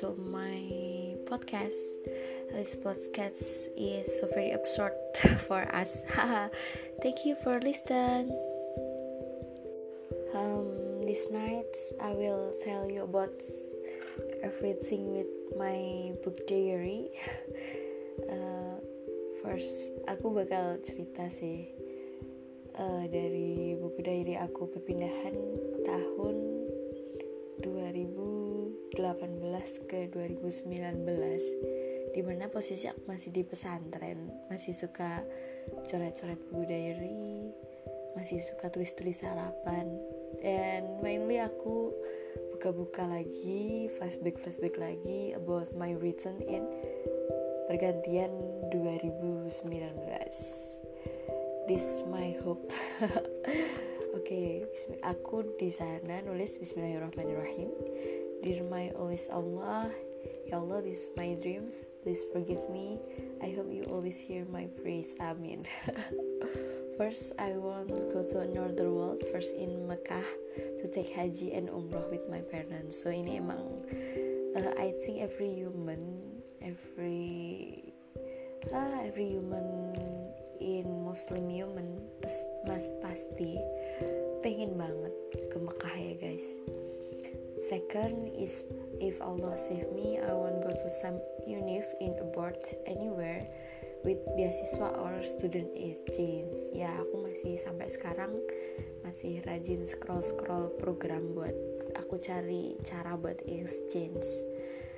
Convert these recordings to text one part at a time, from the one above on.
to my podcast. This podcast is so very absurd for us. Thank you for listening. Um, this night I will tell you about everything with my book diary. Uh, first, aku bakal cerita sih uh, dari buku diary aku perpindahan tahun 2018 ke 2019 di mana posisi aku masih di pesantren masih suka coret-coret buku diary masih suka tulis-tulis harapan dan mainly aku buka-buka lagi flashback-flashback lagi about my return in pergantian 2019 this my hope. Oke okay, aku di sana nulis Bismillahirrahmanirrahim Dear my always Allah Ya Allah, this is my dreams. Please forgive me. I hope you always hear my praise. Amin. first, I want to go to another world. First in Mekah to take haji and umrah with my parents. So ini emang, uh, I think every human, every, uh, every human in Muslim human mas pasti pengen banget ke Mekah ya guys. Second is if Allah save me, I want go to some unif in abroad anywhere with beasiswa or student exchange. Ya aku masih sampai sekarang masih rajin scroll scroll program buat aku cari cara buat exchange.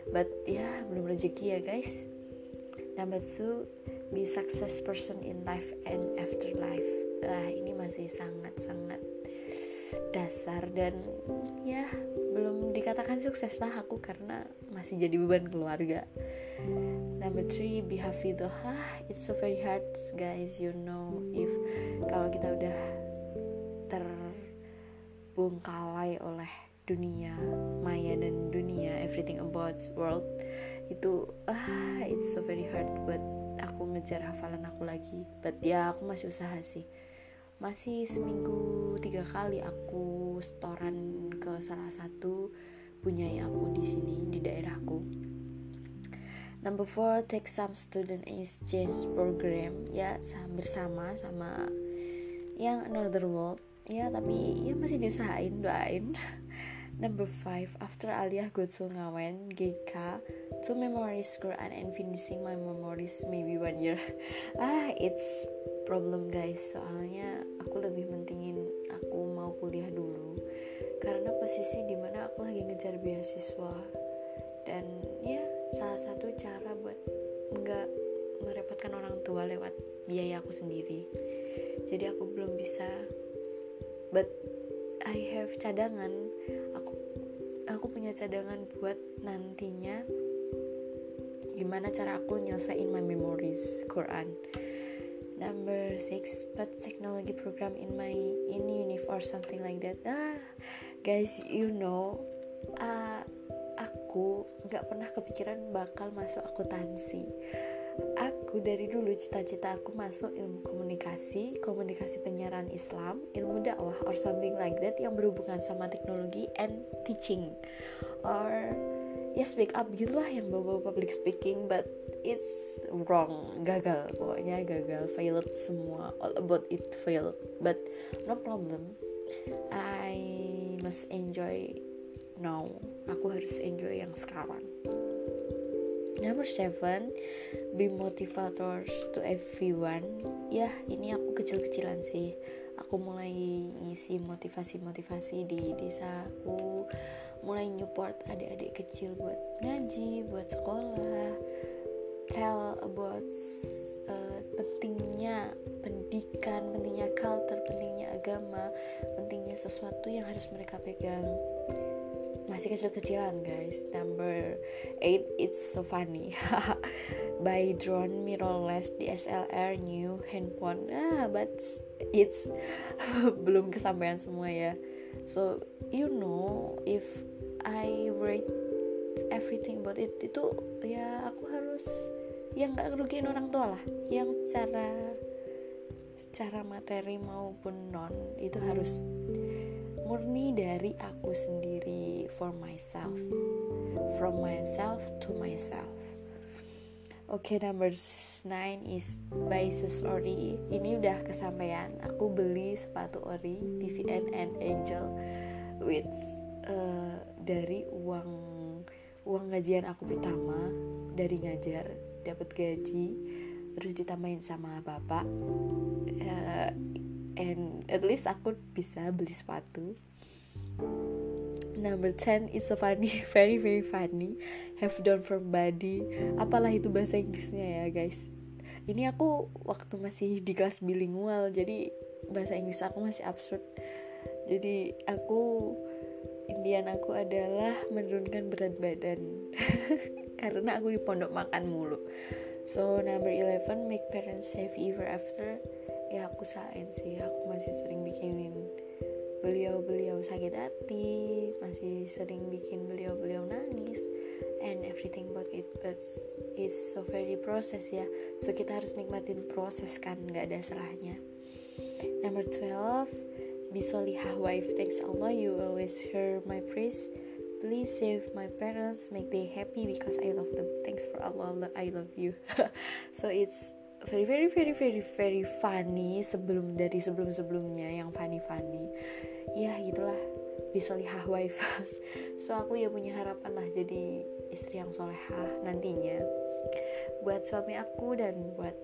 But ya belum rezeki ya guys. Number two, be success person in life and after life. Lah ini masih sangat-sangat dasar dan ya belum dikatakan sukses lah aku karena masih jadi beban keluarga. Number three, be hafidhah. It's so very hard, guys. You know, if kalau kita udah terbungkalai oleh dunia maya dan dunia everything about world itu ah it's so very hard buat aku ngejar hafalan aku lagi but ya aku masih usaha sih masih seminggu tiga kali aku setoran ke salah satu punya aku di sini di daerahku number four take some student exchange program ya bersama sama yang another world ya tapi ya masih diusahain doain Number 5. After Aliyah go to Ngawen, GK, to memorize Quran and finishing my memories maybe one year. ah, it's problem guys. Soalnya aku lebih mentingin posisi di mana aku lagi ngejar beasiswa. Dan ya, salah satu cara buat nggak merepotkan orang tua lewat biaya aku sendiri. Jadi aku belum bisa but I have cadangan aku aku punya cadangan buat nantinya gimana cara aku nyelesain my memories Quran number six but technology program in my in univ or something like that. Ah guys you know uh, aku nggak pernah kepikiran bakal masuk akuntansi. Aku dari dulu cita-cita aku masuk ilmu komunikasi, komunikasi penyiaran Islam, ilmu dakwah or something like that yang berhubungan sama teknologi and teaching. Or ya speak up gitulah yang bawa public speaking but it's wrong. Gagal pokoknya gagal. Failed semua. All about it failed. But no problem. I must enjoy now. Aku harus enjoy yang sekarang. Number seven, be motivators to everyone. Ya, ini aku kecil-kecilan sih. Aku mulai ngisi motivasi-motivasi di desa aku, mulai support adik-adik kecil buat ngaji, buat sekolah, tell about uh, pentingnya pendidikan, pentingnya culture, pentingnya agama, pentingnya sesuatu yang harus mereka pegang. Masih kecil-kecilan guys. Number 8 it's so funny. By drone mirrorless DSLR new handphone. Ah but it's belum kesampaian semua ya. So you know if I rate everything about it itu ya aku harus yang nggak kerugian orang tua lah yang secara secara materi maupun non itu harus murni dari aku sendiri for myself from myself to myself Oke, okay, number 9 is by Ori. Ini udah kesampaian. Aku beli sepatu ori PVN and Angel with uh, dari uang uang gajian aku pertama dari ngajar dapat gaji terus ditambahin sama bapak uh, and at least aku bisa beli sepatu Number 10 is so funny, very very funny. Have done for body. Apalah itu bahasa Inggrisnya ya, guys. Ini aku waktu masih di kelas bilingual, jadi bahasa Inggris aku masih absurd. Jadi aku impian aku adalah menurunkan berat badan. Karena aku di pondok makan mulu. So number 11 make parents happy ever after. Ya aku sain sih, aku masih sering bikinin beliau-beliau sakit hati masih sering bikin beliau-beliau nangis and everything about it but it's so very process ya so kita harus nikmatin proses kan nggak ada salahnya number 12 bisolihah wife thanks Allah you always hear my praise. Please save my parents make they happy because I love them. Thanks for Allah I love you. So it's very very very very very funny sebelum dari sebelum sebelumnya yang funny funny ya gitulah. Bisolihah wife. So aku ya punya harapan lah jadi istri yang solehah nantinya. Buat suami aku dan buat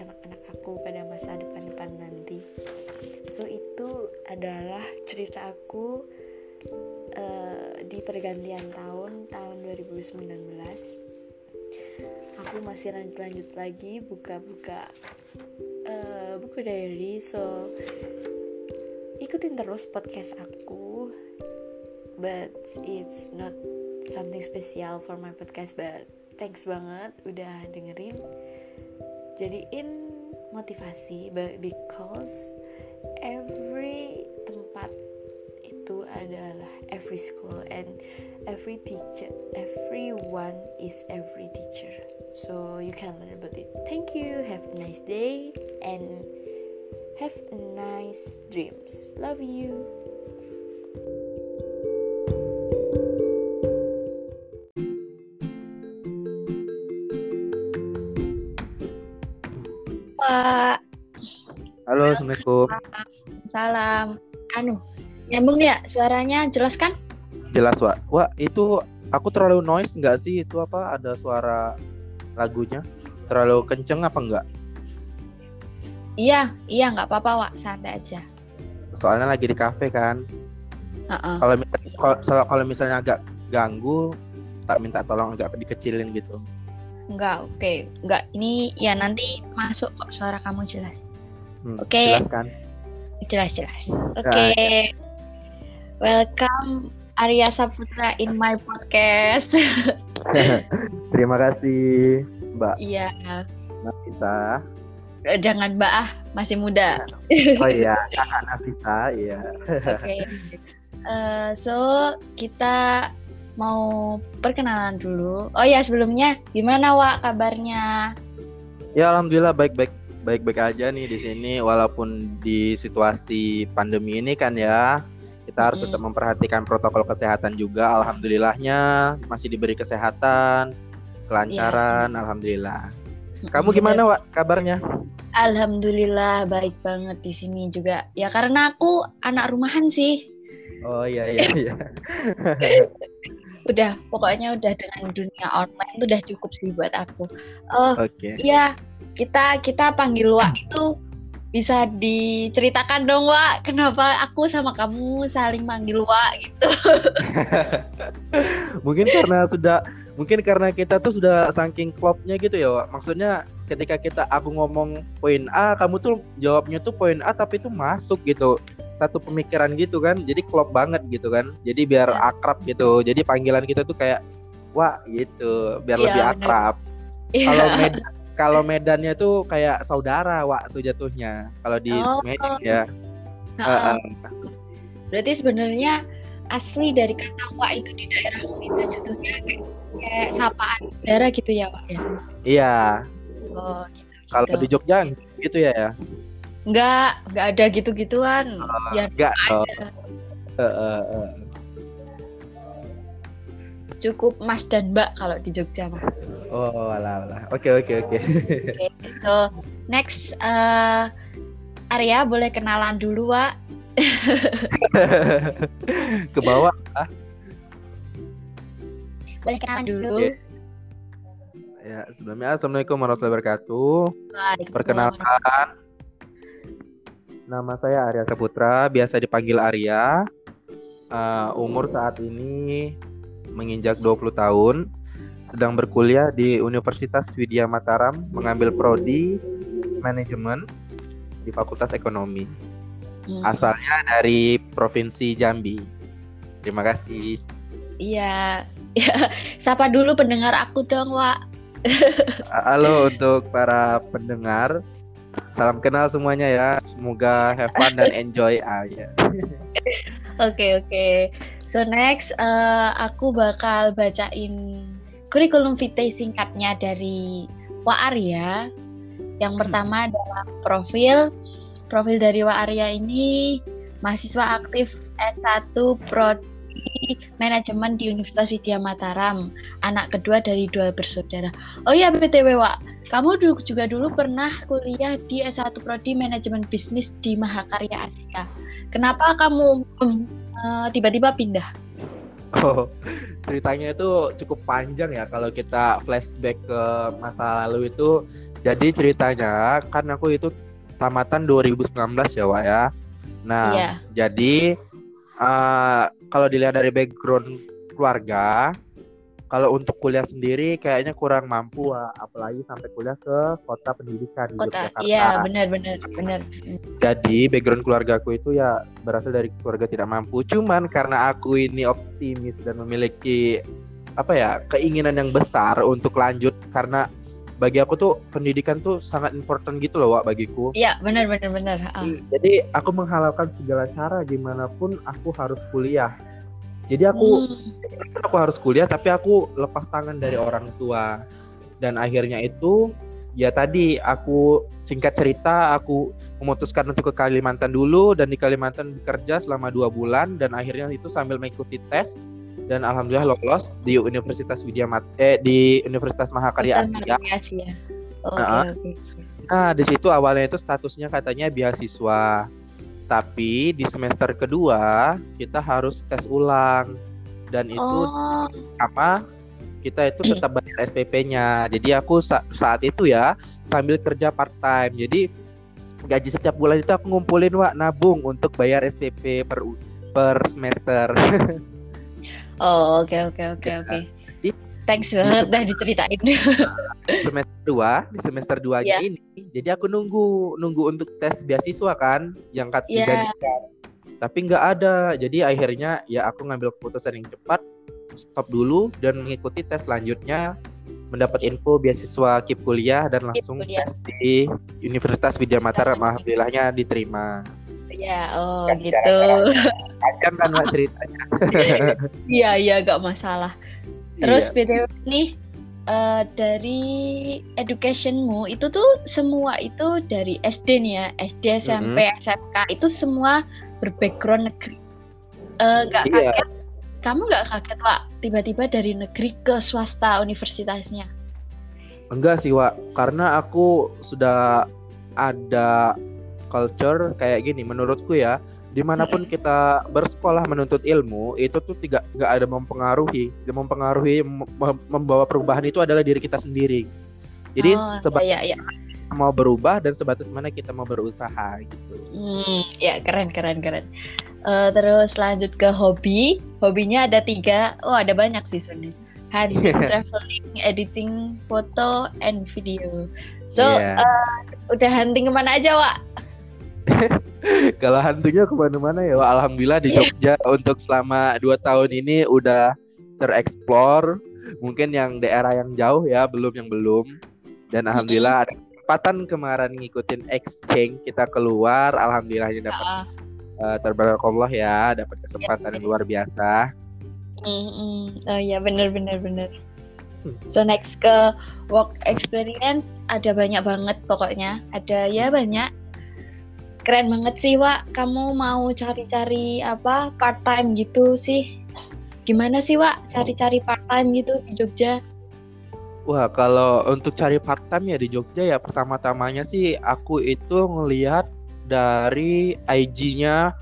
anak-anak aku pada masa depan-depan nanti so itu adalah cerita aku uh, di pergantian tahun tahun 2019 aku masih lanjut-lanjut lagi buka-buka uh, buku diary. So ikutin terus podcast aku but it's not something special for my podcast but thanks banget udah dengerin. Jadiin motivasi because every tempat itu adalah every school and every teacher everyone is every teacher so you can learn about it thank you have a nice day and Have nice dreams. Love you. Pak. Halo, Assalamualaikum. Salam. Anu, nyambung ya suaranya jelas kan? Jelas, Wak. Wak, itu aku terlalu noise nggak sih? Itu apa? Ada suara lagunya? Terlalu kenceng apa enggak? Iya, iya nggak apa-apa, Wak. Santai aja. Soalnya lagi di kafe kan. Uh-uh. Kalau kalau misalnya agak ganggu, tak minta tolong agak dikecilin gitu. Enggak, oke. Okay. Enggak, ini ya nanti masuk kok suara kamu jelas. Hmm, oke. Okay. Jelas kan? Jelas, jelas. Oke. Okay. Nah. Welcome Arya Saputra in my podcast. Terima kasih, Mbak. Iya. Mbak Isa. Eh, jangan Mbak ah, masih muda. Oh iya, kakak Nafisa, iya. Oke. Okay. Uh, eh, so kita mau perkenalan dulu. Oh ya sebelumnya gimana Wak kabarnya? Ya alhamdulillah baik-baik baik-baik aja nih di sini walaupun di situasi pandemi ini kan ya kita harus tetap memperhatikan protokol kesehatan juga. Alhamdulillahnya masih diberi kesehatan, kelancaran, ya. alhamdulillah. Kamu gimana, Wak, kabarnya? Alhamdulillah baik banget di sini juga. Ya karena aku anak rumahan sih. Oh iya iya iya. udah pokoknya udah dengan dunia online itu udah cukup sih buat aku. Oh okay. iya kita kita panggil Wak itu bisa diceritakan dong Wak. Kenapa aku sama kamu saling manggil Wak gitu. Mungkin karena sudah mungkin karena kita tuh sudah saking klopnya gitu ya maksudnya ketika kita aku ngomong poin A kamu tuh jawabnya tuh poin A tapi itu masuk gitu. Satu pemikiran gitu kan jadi klop banget gitu kan. Jadi biar ya. akrab gitu. Jadi panggilan kita tuh kayak wah gitu. Biar ya, lebih akrab. Ya. kalau Medan kalau Medannya tuh kayak saudara waktu jatuhnya kalau di oh. Medan ya uh, uh. berarti sebenarnya asli dari kata wa itu di daerahmu itu jatuhnya kayak kayak sapaan daerah gitu ya pak ya iya oh gitu, kalau gitu. di Jogja gitu ya ya Enggak, enggak ada gitu-gituan. Uh, ya enggak. Uh, uh, uh. Cukup Mas dan Mbak kalau di Jogja mah. Oh, alah, alah. Oke, oke, oke. Oke, so next uh, Arya boleh kenalan dulu, Wak. Ke bawah. Ah. Boleh kenalan dulu. Okay. Ya, sebelumnya Assalamualaikum warahmatullahi wabarakatuh. Perkenalkan, nama saya Arya Saputra, biasa dipanggil Arya. Uh, umur saat ini menginjak 20 tahun, sedang berkuliah di Universitas Widya Mataram, mengambil prodi manajemen di Fakultas Ekonomi. Hmm. Asalnya dari Provinsi Jambi. Terima kasih. Iya, ya, sapa dulu pendengar aku dong, Wak. Halo untuk para pendengar. Salam kenal semuanya ya. Semoga have fun dan enjoy aja. Oke, oke. So next uh, aku bakal bacain kurikulum vitae singkatnya dari Wa Arya. Yang hmm. pertama adalah profil. Profil dari Wa Arya ini mahasiswa aktif S1 Prodi Manajemen di Universitas Widya Mataram, anak kedua dari dua bersaudara. Oh iya BTW Wak, kamu juga dulu pernah kuliah di S1 Prodi Manajemen Bisnis di Mahakarya Asia. Kenapa kamu uh, tiba-tiba pindah? Oh, ceritanya itu cukup panjang ya kalau kita flashback ke masa lalu itu. Jadi ceritanya kan aku itu tamatan 2019 ya, Wak ya. Nah, yeah. jadi uh, kalau dilihat dari background keluarga, kalau untuk kuliah sendiri kayaknya kurang mampu apalagi sampai kuliah ke kota pendidikan kota, di Yogyakarta. Iya, benar benar benar. Jadi background keluarga aku itu ya berasal dari keluarga tidak mampu. Cuman karena aku ini optimis dan memiliki apa ya keinginan yang besar untuk lanjut karena bagi aku tuh pendidikan tuh sangat important gitu loh Wak bagiku. Iya benar benar benar. Uh. Jadi aku menghalalkan segala cara gimana pun aku harus kuliah jadi aku hmm. aku harus kuliah tapi aku lepas tangan dari orang tua. Dan akhirnya itu ya tadi aku singkat cerita aku memutuskan untuk ke Kalimantan dulu dan di Kalimantan bekerja selama dua bulan dan akhirnya itu sambil mengikuti tes dan alhamdulillah lolos di Universitas Widya Mat eh di Universitas Mahakarya Asia. Asia. Okay, nah, okay. nah di situ awalnya itu statusnya katanya beasiswa tapi di semester kedua kita harus tes ulang dan itu oh. apa? Kita itu tetap bayar SPP-nya. Jadi aku sa saat itu ya sambil kerja part time. Jadi gaji setiap bulan itu aku ngumpulin wak nabung untuk bayar SPP per per semester. oh, oke oke oke oke. Thanks banget dah diceritain. semester 2, di semester 2 yeah. ini. Jadi aku nunggu nunggu untuk tes beasiswa kan yang kat yeah. dijanjikan. Tapi nggak ada. Jadi akhirnya ya aku ngambil keputusan yang cepat, stop dulu dan mengikuti tes selanjutnya mendapat info beasiswa kip kuliah dan langsung kuliah. tes di Universitas Widya Mataram alhamdulillahnya diterima. Ya, oh kan, gitu. Panjang kan ceritanya. Iya, iya gak masalah. Terus iya. btw nih uh, dari educationmu itu tuh semua itu dari SD nih ya SD SMP mm -hmm. SMK itu semua berbackground negeri uh, gak iya. kaget kamu nggak kaget Wak tiba-tiba dari negeri ke swasta universitasnya enggak sih Wak karena aku sudah ada culture kayak gini menurutku ya di mana pun kita bersekolah menuntut ilmu itu tuh tidak nggak ada mempengaruhi. Yang mempengaruhi membawa perubahan itu adalah diri kita sendiri. Jadi oh, sebatas ya, ya, ya. mau berubah dan sebatas mana kita mau berusaha gitu. Hmm, ya keren keren keren. Uh, terus lanjut ke hobi. Hobinya ada tiga. Oh ada banyak sih sebenarnya. Hunting traveling editing foto and video. So yeah. Iya. uh, udah hunting ke mana aja Wak Kalau hantunya ke mana-mana ya, alhamdulillah di iya. Jogja untuk selama dua tahun ini udah tereksplor. Mungkin yang daerah yang jauh ya, belum yang belum. Dan alhamdulillah ada kesempatan kemarin ngikutin exchange kita keluar, alhamdulillahnya dapat uh. uh, terbarakallah ya, dapat kesempatan yang luar biasa. Mm-hmm. Oh ya benar benar benar. Hmm. So next ke work experience ada banyak banget pokoknya. Ada ya banyak keren banget sih Wak kamu mau cari-cari apa part time gitu sih gimana sih Wak cari-cari part time gitu di Jogja? Wah, kalau untuk cari part time ya di Jogja ya pertama-tamanya sih aku itu ngelihat dari IG-nya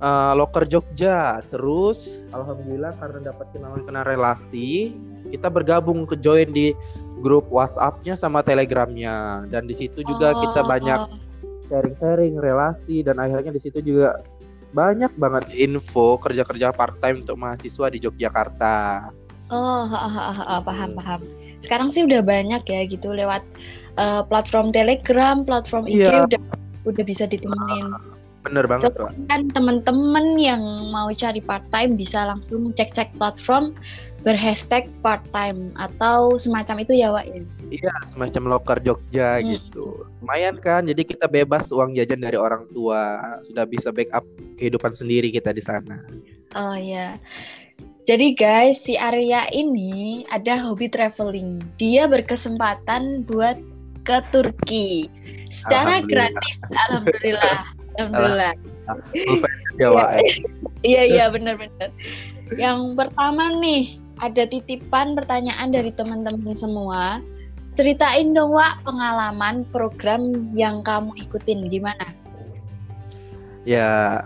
uh, Loker Jogja. Terus alhamdulillah karena dapat kenalan-kenalan relasi, kita bergabung ke join di grup WhatsApp-nya sama Telegram-nya. Dan di situ juga oh, kita banyak sharing-sharing relasi dan akhirnya di situ juga banyak banget info kerja-kerja part time untuk mahasiswa di Yogyakarta. Oh, ha, ha, ha, paham paham sekarang sih udah banyak ya gitu lewat uh, platform Telegram, platform IG yeah. udah udah bisa ditemuin. Bener banget so, kan temen-temen yang mau cari part time bisa langsung cek-cek platform berhashtag part time atau semacam itu ya Wak ya. Iya semacam loker Jogja hmm. gitu. Lumayan kan jadi kita bebas uang jajan dari orang tua sudah bisa backup kehidupan sendiri kita di sana. Oh ya. Jadi guys, si Arya ini ada hobi traveling. Dia berkesempatan buat ke Turki secara alhamdulillah. gratis. Alhamdulillah. Alhamdulillah. Iya iya benar-benar. Yang pertama nih ada titipan pertanyaan dari teman-teman semua. Ceritain dong Wak pengalaman program yang kamu ikutin gimana? Ya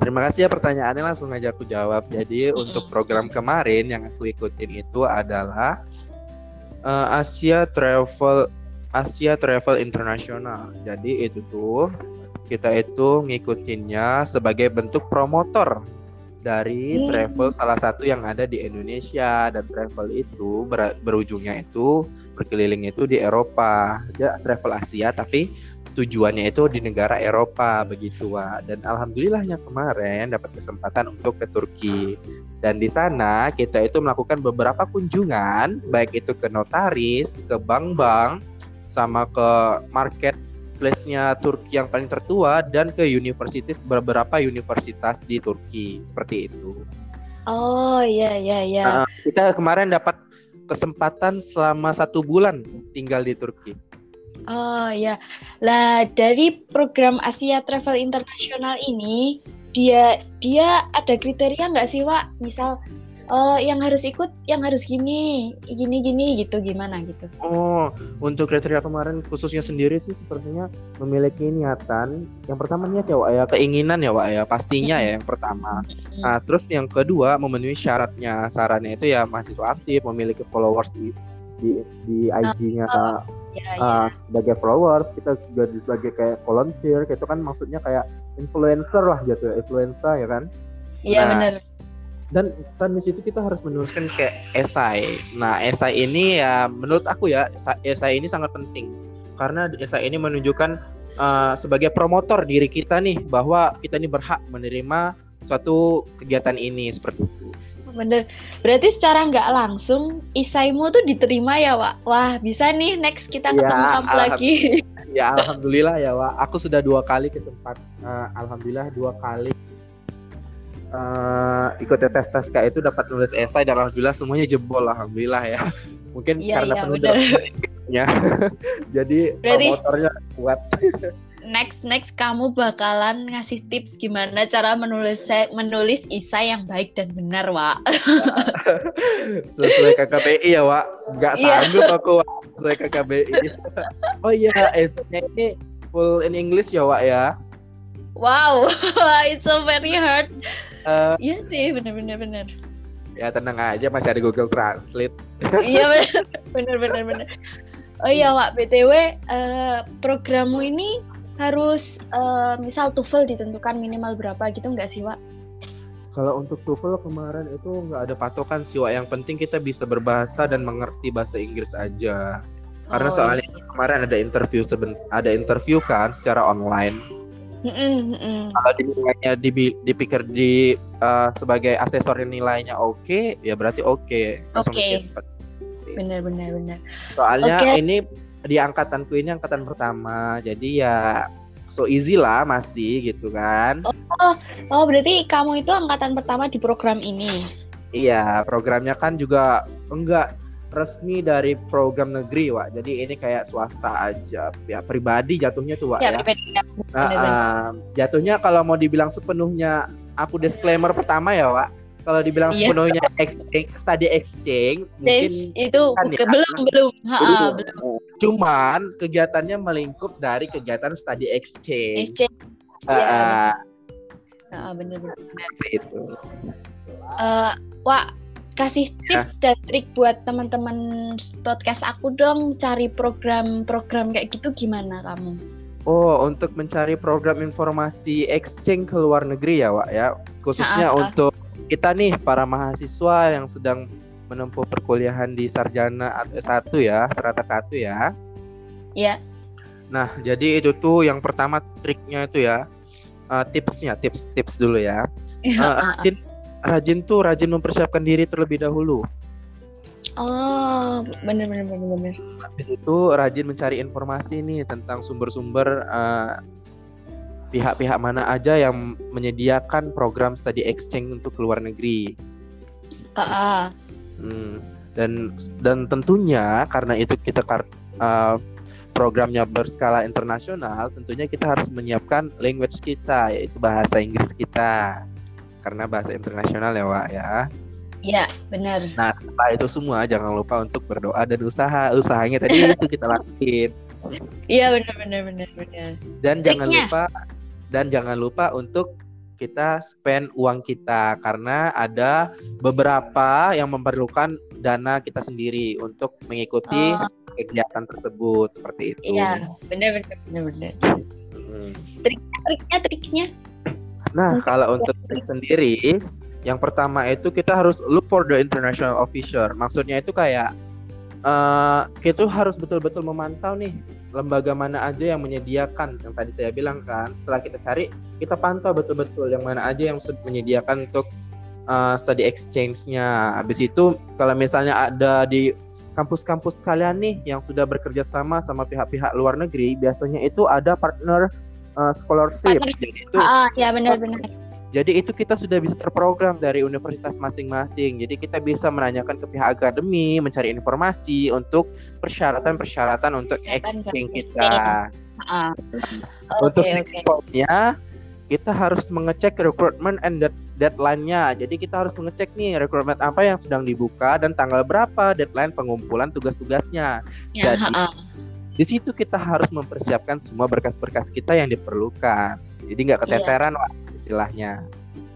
Terima kasih ya pertanyaannya langsung aja aku jawab. Jadi hmm. untuk program kemarin yang aku ikutin itu adalah uh, Asia Travel Asia Travel International. Jadi itu tuh kita itu ngikutinnya sebagai bentuk promotor dari hmm. travel salah satu yang ada di Indonesia dan travel itu ber, berujungnya itu berkeliling itu di Eropa. Dia travel Asia tapi tujuannya itu di negara Eropa begitu Wak. Dan alhamdulillahnya kemarin dapat kesempatan untuk ke Turki. Dan di sana kita itu melakukan beberapa kunjungan baik itu ke notaris, ke bank-bank, sama ke market place-nya Turki yang paling tertua dan ke universitas beberapa universitas di Turki seperti itu. Oh iya iya iya. Kita kemarin dapat kesempatan selama satu bulan tinggal di Turki. Oh ya, lah dari program Asia Travel Internasional ini dia dia ada kriteria nggak sih Wak? Misal uh, yang harus ikut, yang harus gini, gini gini gitu gimana gitu? Oh, untuk kriteria kemarin khususnya sendiri sih sepertinya memiliki niatan. Yang pertama niat ya Wak ya, keinginan ya Wak ya, pastinya ya yang pertama. Nah, terus yang kedua memenuhi syaratnya. Syaratnya itu ya mahasiswa aktif, memiliki followers di di, di IG-nya. Oh ya, uh, ya. sebagai followers kita juga sebagai kayak volunteer itu kan maksudnya kayak influencer lah gitu ya influencer ya kan iya nah, benar dan dan di situ kita harus menuliskan kayak esai. Nah esai ini ya menurut aku ya esai ini sangat penting. Karena esai ini menunjukkan uh, sebagai promotor diri kita nih bahwa kita ini berhak menerima suatu kegiatan ini seperti itu. Bener. Berarti secara nggak langsung isaimu tuh diterima ya Wak? Wah bisa nih next kita ketemu ya, kamu lagi. Ya alhamdulillah ya Wak. Aku sudah dua kali kesempatan uh, alhamdulillah dua kali uh, ikut tes tes kayak itu dapat nulis esai dan alhamdulillah semuanya jebol alhamdulillah ya mungkin ya, karena ya, penuh ya jadi Berarti... motornya kuat next next kamu bakalan ngasih tips gimana cara menulis menulis isai yang baik dan benar, Wak. Sesuai KKBI ya, Wak. Nggak iya. sanggup aku, Wak. Sesuai KKBI. oh iya, esainya ini full in English ya, Wak ya. Wow, it's so very hard. Uh, iya sih, benar-benar benar. Ya tenang aja, masih ada Google Translate. iya benar, benar, benar. Oh iya, Wak. BTW, uh, eh, programmu ini harus uh, misal TOEFL ditentukan minimal berapa gitu nggak sih Wak? Kalau untuk TOEFL kemarin itu nggak ada patokan sih Wak. Yang penting kita bisa berbahasa dan mengerti bahasa Inggris aja. Karena oh, soalnya iya. kemarin ada interview seben ada interview kan secara online. Mm -mm, Kalau dinilainya di, dipikir di uh, sebagai asesor nilainya oke, okay, ya berarti oke. Okay. Oke. Okay. Benar benar benar. Soalnya okay. ini di angkatanku ini angkatan pertama jadi ya so easy lah masih gitu kan oh oh berarti kamu itu angkatan pertama di program ini iya programnya kan juga enggak resmi dari program negeri Wak jadi ini kayak swasta aja ya pribadi jatuhnya tuh Wak ya, ya. Pribadi, ya. Nah, uh, jatuhnya kalau mau dibilang sepenuhnya aku disclaimer pertama ya Wak kalau dibilang iya. sepenuhnya exchange, study exchange mungkin itu kan ya, belum belum. Ha, belum. belum. Cuman kegiatannya melingkup dari kegiatan study exchange. Exchange. Uh, ya. uh, bener bener. Itu. Uh, Wak, kasih tips ya. dan trik buat teman-teman podcast aku dong cari program-program kayak gitu gimana kamu? Oh, untuk mencari program informasi exchange ke luar negeri ya, Wak ya. Khususnya ha, untuk kita nih para mahasiswa yang sedang menempuh perkuliahan di sarjana S1 ya, serata satu ya. Iya. Nah, jadi itu tuh yang pertama triknya itu ya. Uh, tipsnya, tips-tips dulu ya. Uh, rajin tuh rajin mempersiapkan diri terlebih dahulu. Oh, benar benar benar benar. Habis itu rajin mencari informasi nih tentang sumber-sumber uh, pihak-pihak mana aja yang menyediakan program study exchange untuk luar negeri. Uh -uh. Hmm. Dan dan tentunya karena itu kita uh, programnya berskala internasional, tentunya kita harus menyiapkan language kita yaitu bahasa Inggris kita. Karena bahasa internasional ya, Wak ya. Iya, benar. Nah, setelah itu semua jangan lupa untuk berdoa dan usaha. Usahanya tadi itu kita lakuin. Iya, benar benar benar benar. Dan Triknya. jangan lupa dan jangan lupa untuk kita spend uang kita karena ada beberapa yang memerlukan dana kita sendiri untuk mengikuti oh. kegiatan tersebut seperti itu. Iya, benar benar benar benar. Hmm. Triknya, triknya, triknya. Nah, hmm. kalau untuk sendiri, yang pertama itu kita harus look for the international officer. Maksudnya itu kayak uh, kita harus betul-betul memantau nih lembaga mana aja yang menyediakan yang tadi saya bilang kan setelah kita cari kita pantau betul-betul yang mana aja yang menyediakan untuk uh, study exchange-nya habis itu kalau misalnya ada di kampus-kampus kalian nih yang sudah bekerja sama sama pihak-pihak luar negeri biasanya itu ada partner uh, scholarship jadi itu ah, ya benar-benar jadi itu kita sudah bisa terprogram dari universitas masing-masing. Jadi kita bisa menanyakan ke pihak akademi, mencari informasi untuk persyaratan-persyaratan untuk exchange kita. Uh, untuk okay, okay. kita harus mengecek recruitment and deadline-nya. Jadi kita harus mengecek nih recruitment apa yang sedang dibuka dan tanggal berapa deadline pengumpulan tugas-tugasnya. Ya, Jadi uh, di situ kita harus mempersiapkan semua berkas-berkas kita yang diperlukan. Jadi nggak iya. keteteran, yeah istilahnya.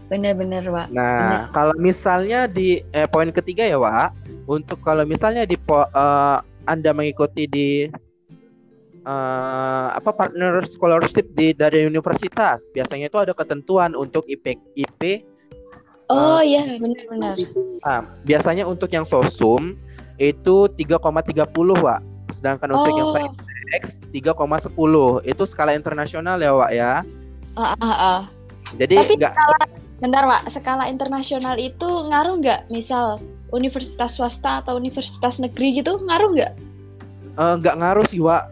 Benar-benar, Wak. Nah, Bener. kalau misalnya di eh, poin ketiga ya, Wak, untuk kalau misalnya di uh, Anda mengikuti di uh, apa partner scholarship di dari universitas, biasanya itu ada ketentuan untuk IP IP Oh iya, uh, benar-benar. Nah, biasanya untuk yang sosum itu 3,30, Wak. Sedangkan oh. untuk yang X 3,10. Itu skala internasional ya, Wak ya. Uh, uh, uh. Jadi Tapi enggak skala, bentar Pak, skala internasional itu ngaruh nggak? Misal universitas swasta atau universitas negeri gitu ngaruh nggak? Uh, nggak ngaruh sih, Wak.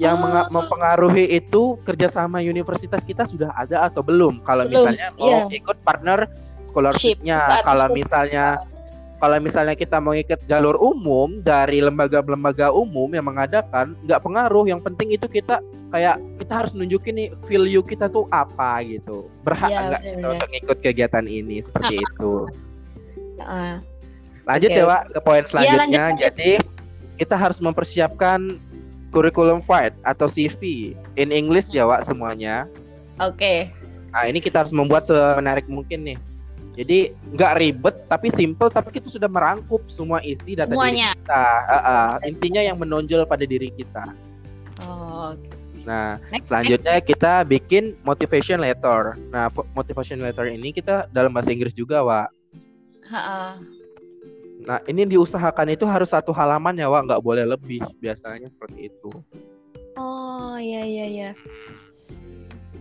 Yang oh. mempengaruhi itu kerjasama universitas kita sudah ada atau belum? Kalau misalnya mau yeah. ikut partner scholarship-nya, kalau misalnya kalau misalnya kita mau ikut jalur umum dari lembaga-lembaga umum yang mengadakan nggak pengaruh. Yang penting itu kita kayak kita harus nunjukin nih value kita tuh apa gitu. Berhak ya, nggak kita untuk ikut kegiatan ini? Seperti itu. Uh, lanjut okay. ya Wak ke poin iya, selanjutnya. ya, jadi kita harus mempersiapkan kurikulum fight atau CV in English ya Wak semuanya. Oke. Okay. nah ini kita harus membuat semenarik mungkin nih jadi nggak ribet tapi simple tapi kita sudah merangkup semua isi data Semuanya. diri kita. Uh, uh, intinya yang menonjol pada diri kita. Oh. Nah, next, selanjutnya next. kita bikin motivation letter. Nah, motivation letter ini kita dalam bahasa Inggris juga, Wak. Ha-ha. Nah, ini diusahakan itu harus satu halaman ya, Wak, nggak boleh lebih biasanya seperti itu. Oh, iya iya iya.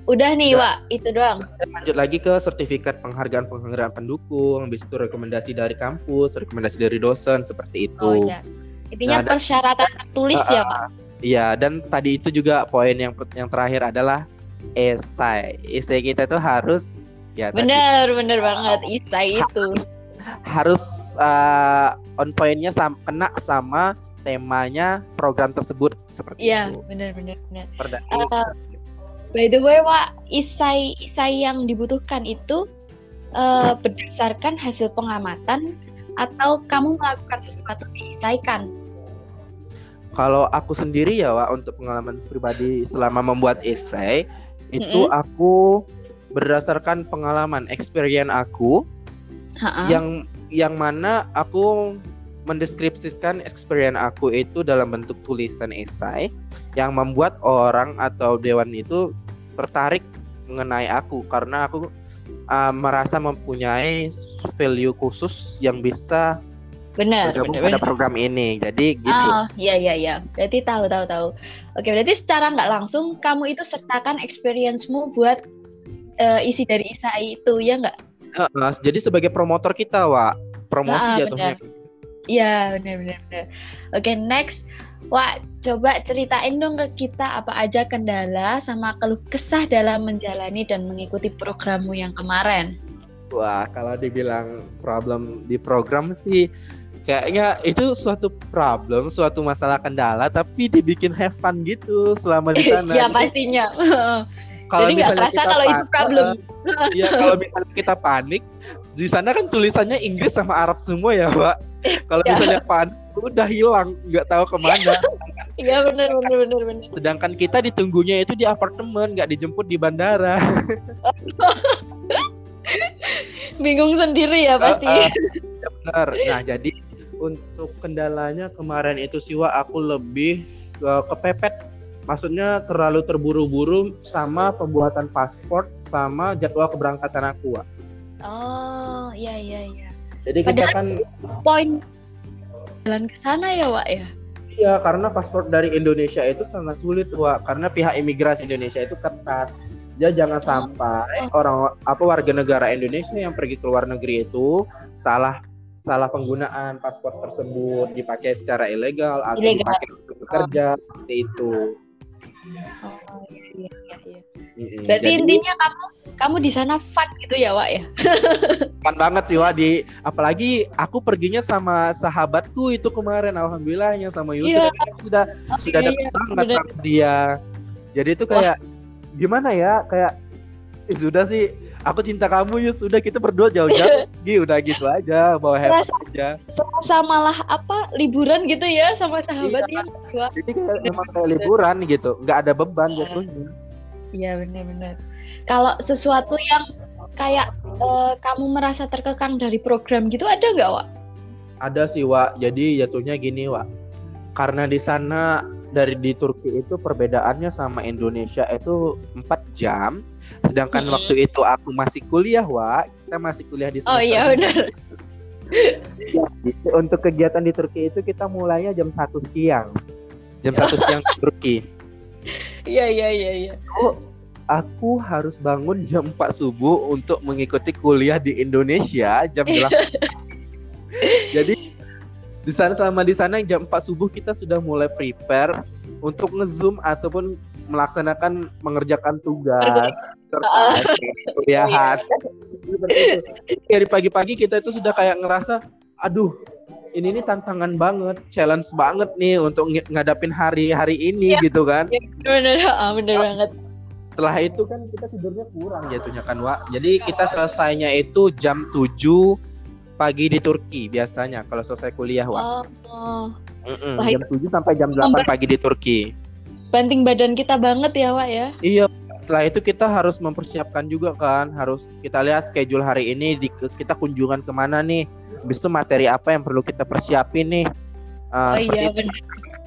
Udah nih. Wak, itu doang. Lanjut lagi ke sertifikat penghargaan penghargaan pendukung, habis itu rekomendasi dari kampus, rekomendasi dari dosen seperti itu. Oh iya. Intinya nah, persyaratan tertulis uh, ya, Pak. Iya, dan tadi itu juga poin yang yang terakhir adalah esai. Esai kita itu harus ya Bener, tadi, bener banget esai itu. Harus uh, on pointnya sam kena sama temanya program tersebut seperti iya, itu. Iya, benar benar benar. Uh, By the way, Wak, isai isai yang dibutuhkan itu uh, berdasarkan hasil pengamatan atau kamu melakukan sesuatu diisaikan? Kalau aku sendiri ya, Wak, untuk pengalaman pribadi selama membuat esai, itu mm -hmm. aku berdasarkan pengalaman, experience aku, Ha-ha. yang yang mana aku mendeskripsikan experience aku itu dalam bentuk tulisan esai yang membuat orang atau dewan itu tertarik mengenai aku. Karena aku uh, merasa mempunyai value khusus yang bisa benar bergabung benar, pada benar. program ini. Jadi gitu oh iya iya iya. Berarti tahu tahu tahu. Oke berarti secara nggak langsung kamu itu sertakan experience-mu buat uh, isi dari ISAI itu ya nggak? Uh, uh, jadi sebagai promotor kita wa promosi ah, jatuhnya. benar benar benar oke okay, next Wak, coba ceritain dong ke kita apa aja kendala sama keluh kesah dalam menjalani dan mengikuti programmu yang kemarin. Wah, kalau dibilang problem di program sih kayaknya itu suatu problem, suatu masalah kendala, tapi dibikin have fun gitu selama di sana. Iya pastinya. kalau Jadi nggak terasa kalau itu problem. Iya, kalau misalnya kita panik, di sana kan tulisannya Inggris sama Arab semua ya, Pak. Kalau ya. misalnya panik, udah hilang nggak tahu ke mana. Iya benar benar benar benar sedangkan kita ditunggunya itu di apartemen nggak dijemput di bandara. Bingung sendiri ya pasti. Uh, uh, benar nah jadi untuk kendalanya kemarin itu siwa aku lebih uh, kepepet. Maksudnya terlalu terburu-buru sama pembuatan paspor sama jadwal keberangkatan aku oh iya iya iya jadi kita kan poin jalan ke sana ya Wak ya? Iya karena paspor dari Indonesia itu sangat sulit Wak karena pihak imigrasi Indonesia itu ketat. Ya jangan oh. sampai oh. orang apa warga negara Indonesia yang pergi ke luar negeri itu salah salah penggunaan paspor tersebut dipakai secara ilegal atau ilegal. dipakai untuk bekerja oh. seperti itu. Oh iya iya iya. Berarti Jadi, intinya kamu kamu di sana fun gitu ya, Wak ya? fun banget sih, Wak. Di apalagi aku perginya sama sahabatku itu kemarin alhamdulillahnya sama Yusuf yeah. sudah oh, sudah iya, dekat banget bener. sama dia. Jadi itu kayak Wah. gimana ya? Kayak eh, sudah sih aku cinta kamu ya sudah kita berdua jauh-jauh gitu udah gitu aja bawa happy aja serasa malah apa liburan gitu ya sama sahabat iya, ya jadi kayak memang kayak liburan gitu nggak ada beban iya. jatuhnya iya benar-benar kalau sesuatu yang kayak uh, kamu merasa terkekang dari program gitu ada nggak, Wak? Ada sih, Wak. Jadi jatuhnya gini, Wak. Karena di sana dari di Turki itu perbedaannya sama Indonesia itu 4 jam. Sedangkan hmm. waktu itu aku masih kuliah, Wak. Kita masih kuliah di sana. Oh iya benar. Untuk kegiatan di Turki itu kita mulainya jam satu siang. Jam satu siang di Turki. Iya iya iya iya. Oh, aku harus bangun jam 4 subuh untuk mengikuti kuliah di Indonesia jam 8. Jadi di sana selama di sana jam 4 subuh kita sudah mulai prepare untuk ngezoom ataupun melaksanakan mengerjakan tugas kuliahan. Dari pagi-pagi kita itu sudah kayak ngerasa aduh ini nih tantangan banget, challenge banget nih untuk ngadapin hari-hari ini ya, gitu kan. Ya, bener, bener banget. setelah itu kan kita tidurnya kurang jatuhnya kan Wak. Jadi kita selesainya itu jam 7 pagi di Turki biasanya kalau selesai kuliah Wak. Oh, oh. Mm -mm, jam 7 sampai jam 8 pagi di Turki. Banting badan kita banget ya Wak ya? Iya setelah itu kita harus mempersiapkan juga kan harus kita lihat schedule hari ini di, kita kunjungan ke mana nih habis itu materi apa yang perlu kita persiapin nih. Uh, oh iya benar.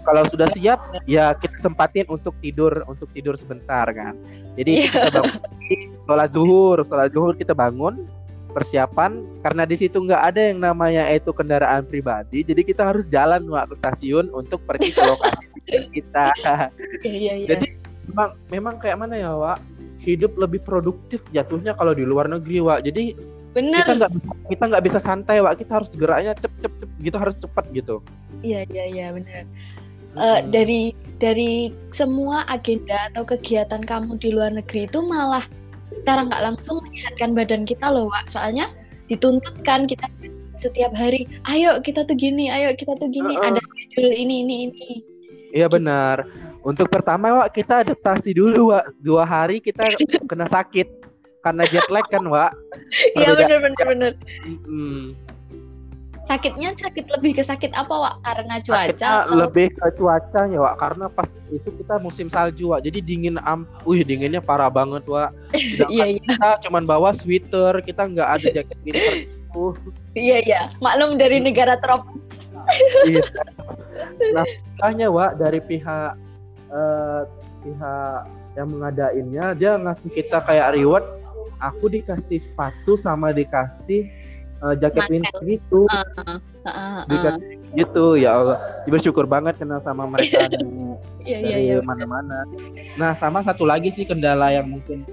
Kalau sudah siap ya kita sempatin untuk tidur untuk tidur sebentar kan. Jadi yeah. kita bangun sholat zuhur sholat zuhur kita bangun persiapan karena di situ nggak ada yang namanya itu kendaraan pribadi jadi kita harus jalan ke stasiun untuk pergi ke lokasi kita. Yeah, yeah, yeah. jadi memang memang kayak mana ya Wak? Hidup lebih produktif jatuhnya kalau di luar negeri Wak. Jadi Bener. kita nggak kita nggak bisa santai Wak. Kita harus geraknya cep cep cep gitu harus cepat gitu. Iya iya iya benar uh, dari dari semua agenda atau kegiatan kamu di luar negeri itu malah cara nggak langsung menyehatkan badan kita loh Wak. soalnya dituntut kan kita setiap hari ayo kita tuh gini ayo kita tuh gini uh, uh. ada schedule ini ini ini. Iya benar untuk pertama Wak kita adaptasi dulu Wak. Dua hari kita kena sakit. Karena jet lag kan Wak. Iya bener bener bener. Hmm. sakitnya sakit lebih ke sakit apa Wak? Karena cuaca atau... lebih ke cuacanya Wak. Karena pas itu kita musim salju Wak. Jadi dingin am wih dinginnya parah banget Wak. Iya, iya. kita cuman bawa sweater kita nggak ada jaket winter itu iya iya. Maklum dari negara tropis. Iya. Nah makanya Wak dari pihak uh, pihak yang mengadainnya dia ngasih kita kayak reward aku dikasih sepatu sama dikasih uh, jaket winter gitu uh, uh, uh, uh. dikasih gitu ya Allah bersyukur banget kenal sama mereka dari, yeah, iya, dari yeah, mana-mana nah sama satu lagi sih kendala yang mungkin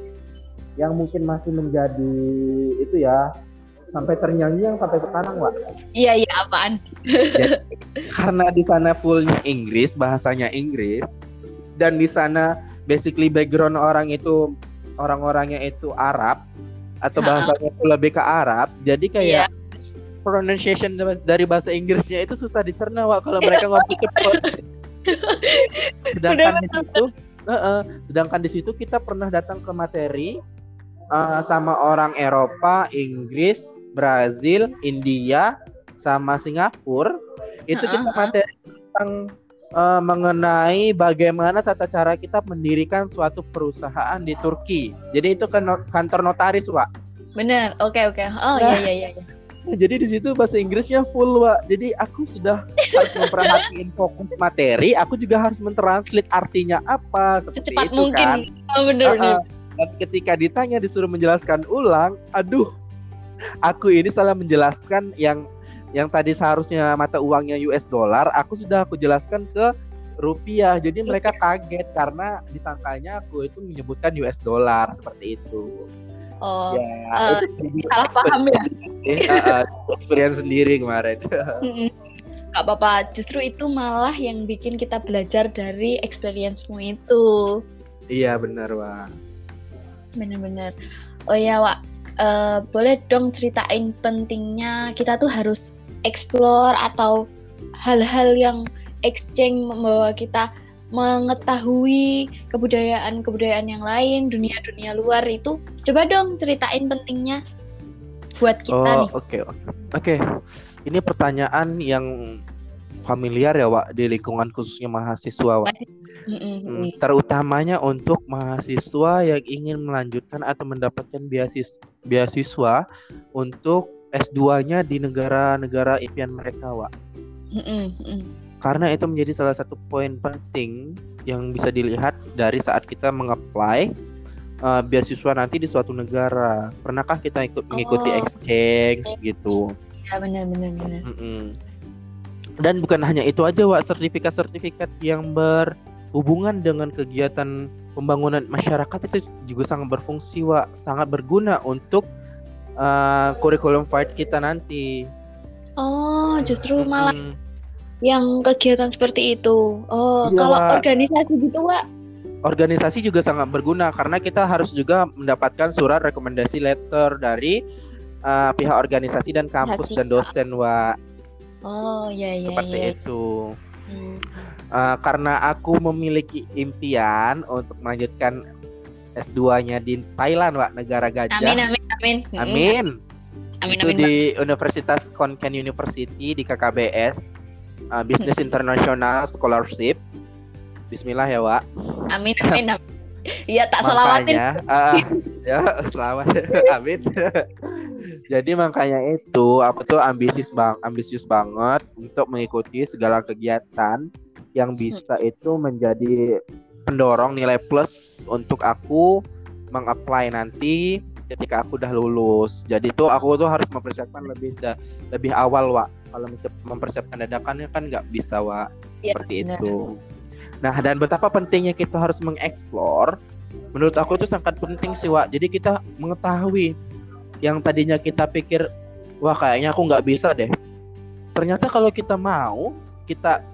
yang mungkin masih menjadi itu ya sampai ternyanyi yang sampai sekarang Wak. Iya iya apaan? Jadi, karena di sana fullnya Inggris bahasanya Inggris dan di sana basically background orang itu orang-orangnya itu Arab atau bahasanya itu lebih ke Arab. Jadi kayak yeah. pronunciation dari bahasa Inggrisnya itu susah dicerna Wak kalau mereka ngomong cepat sedangkan di situ uh -uh, sedangkan di situ kita pernah datang ke materi uh, sama orang Eropa Inggris Brazil India sama Singapura. Itu kita materi tentang uh, mengenai bagaimana tata cara kita mendirikan suatu perusahaan di Turki. Jadi itu kan kantor notaris, Wak. Bener, oke okay, oke. Okay. Oh iya iya iya. iya. Jadi di situ bahasa Inggrisnya full, Wak. Jadi aku sudah harus memperhatikan fokus materi, aku juga harus mentranslate artinya apa seperti Secepat itu mungkin. kan. Oh, bener, uh, bener. Dan ketika ditanya disuruh menjelaskan ulang, aduh, aku ini salah menjelaskan yang yang tadi seharusnya mata uangnya US dollar, aku sudah aku jelaskan ke rupiah. Jadi mereka kaget karena disangkanya aku itu menyebutkan US dollar seperti itu. Oh, ya, uh, salah paham ya. uh, experience sendiri kemarin. Gak apa-apa, justru itu malah yang bikin kita belajar dari experience-mu itu. Iya benar, Wak. Benar-benar. Oh ya, Wak, uh, boleh dong ceritain pentingnya kita tuh harus explore atau hal-hal yang exchange membawa kita mengetahui kebudayaan-kebudayaan yang lain, dunia-dunia luar itu. Coba dong ceritain pentingnya buat kita oh, nih. Oke, okay, oke. Okay. Ini pertanyaan yang familiar ya, Wak, di lingkungan khususnya mahasiswa, Wak. Hmm, terutamanya untuk mahasiswa yang ingin melanjutkan atau mendapatkan beasiswa, beasiswa untuk S2-nya di negara-negara impian mereka, Wak. Mm -mm. Karena itu menjadi salah satu poin penting yang bisa dilihat dari saat kita mengapply uh, beasiswa nanti di suatu negara. Pernahkah kita ikut mengikuti oh. exchange gitu? Ya benar benar benar. Mm -mm. Dan bukan hanya itu aja, Wak, sertifikat-sertifikat yang berhubungan dengan kegiatan pembangunan masyarakat itu juga sangat berfungsi, Wak, sangat berguna untuk uh, kurikulum fight kita nanti. Oh, justru malah hmm. yang kegiatan seperti itu. Oh, iya, kalau Wak. organisasi gitu, Wak? Organisasi juga sangat berguna karena kita harus juga mendapatkan surat rekomendasi letter dari uh, pihak organisasi dan kampus Hati. dan dosen, Wak. Oh, iya iya Seperti iya. itu. Hmm. Uh, karena aku memiliki impian untuk melanjutkan S2-nya di Thailand, Wak, negara gajah. Amin, amin, amin. Amin. Amin, Itu amin, di. Universitas Konken University di KKBS, uh, Business International Scholarship. Bismillah ya, Wak. Amin, amin. Iya, tak selawatin. Uh, ya, selamat. amin. Jadi makanya itu aku tuh ambisius bang, ambisius banget untuk mengikuti segala kegiatan yang bisa itu menjadi pendorong nilai plus untuk aku mengapply nanti ketika aku udah lulus. Jadi tuh aku tuh harus mempersiapkan lebih da lebih awal, Wak. Kalau mempersiapkan dadakannya kan nggak bisa, Wak. Ya, Seperti benar. itu. Nah, dan betapa pentingnya kita harus mengeksplor. Menurut aku itu sangat penting sih, Wak. Jadi kita mengetahui yang tadinya kita pikir, wah kayaknya aku nggak bisa deh. Ternyata kalau kita mau, kita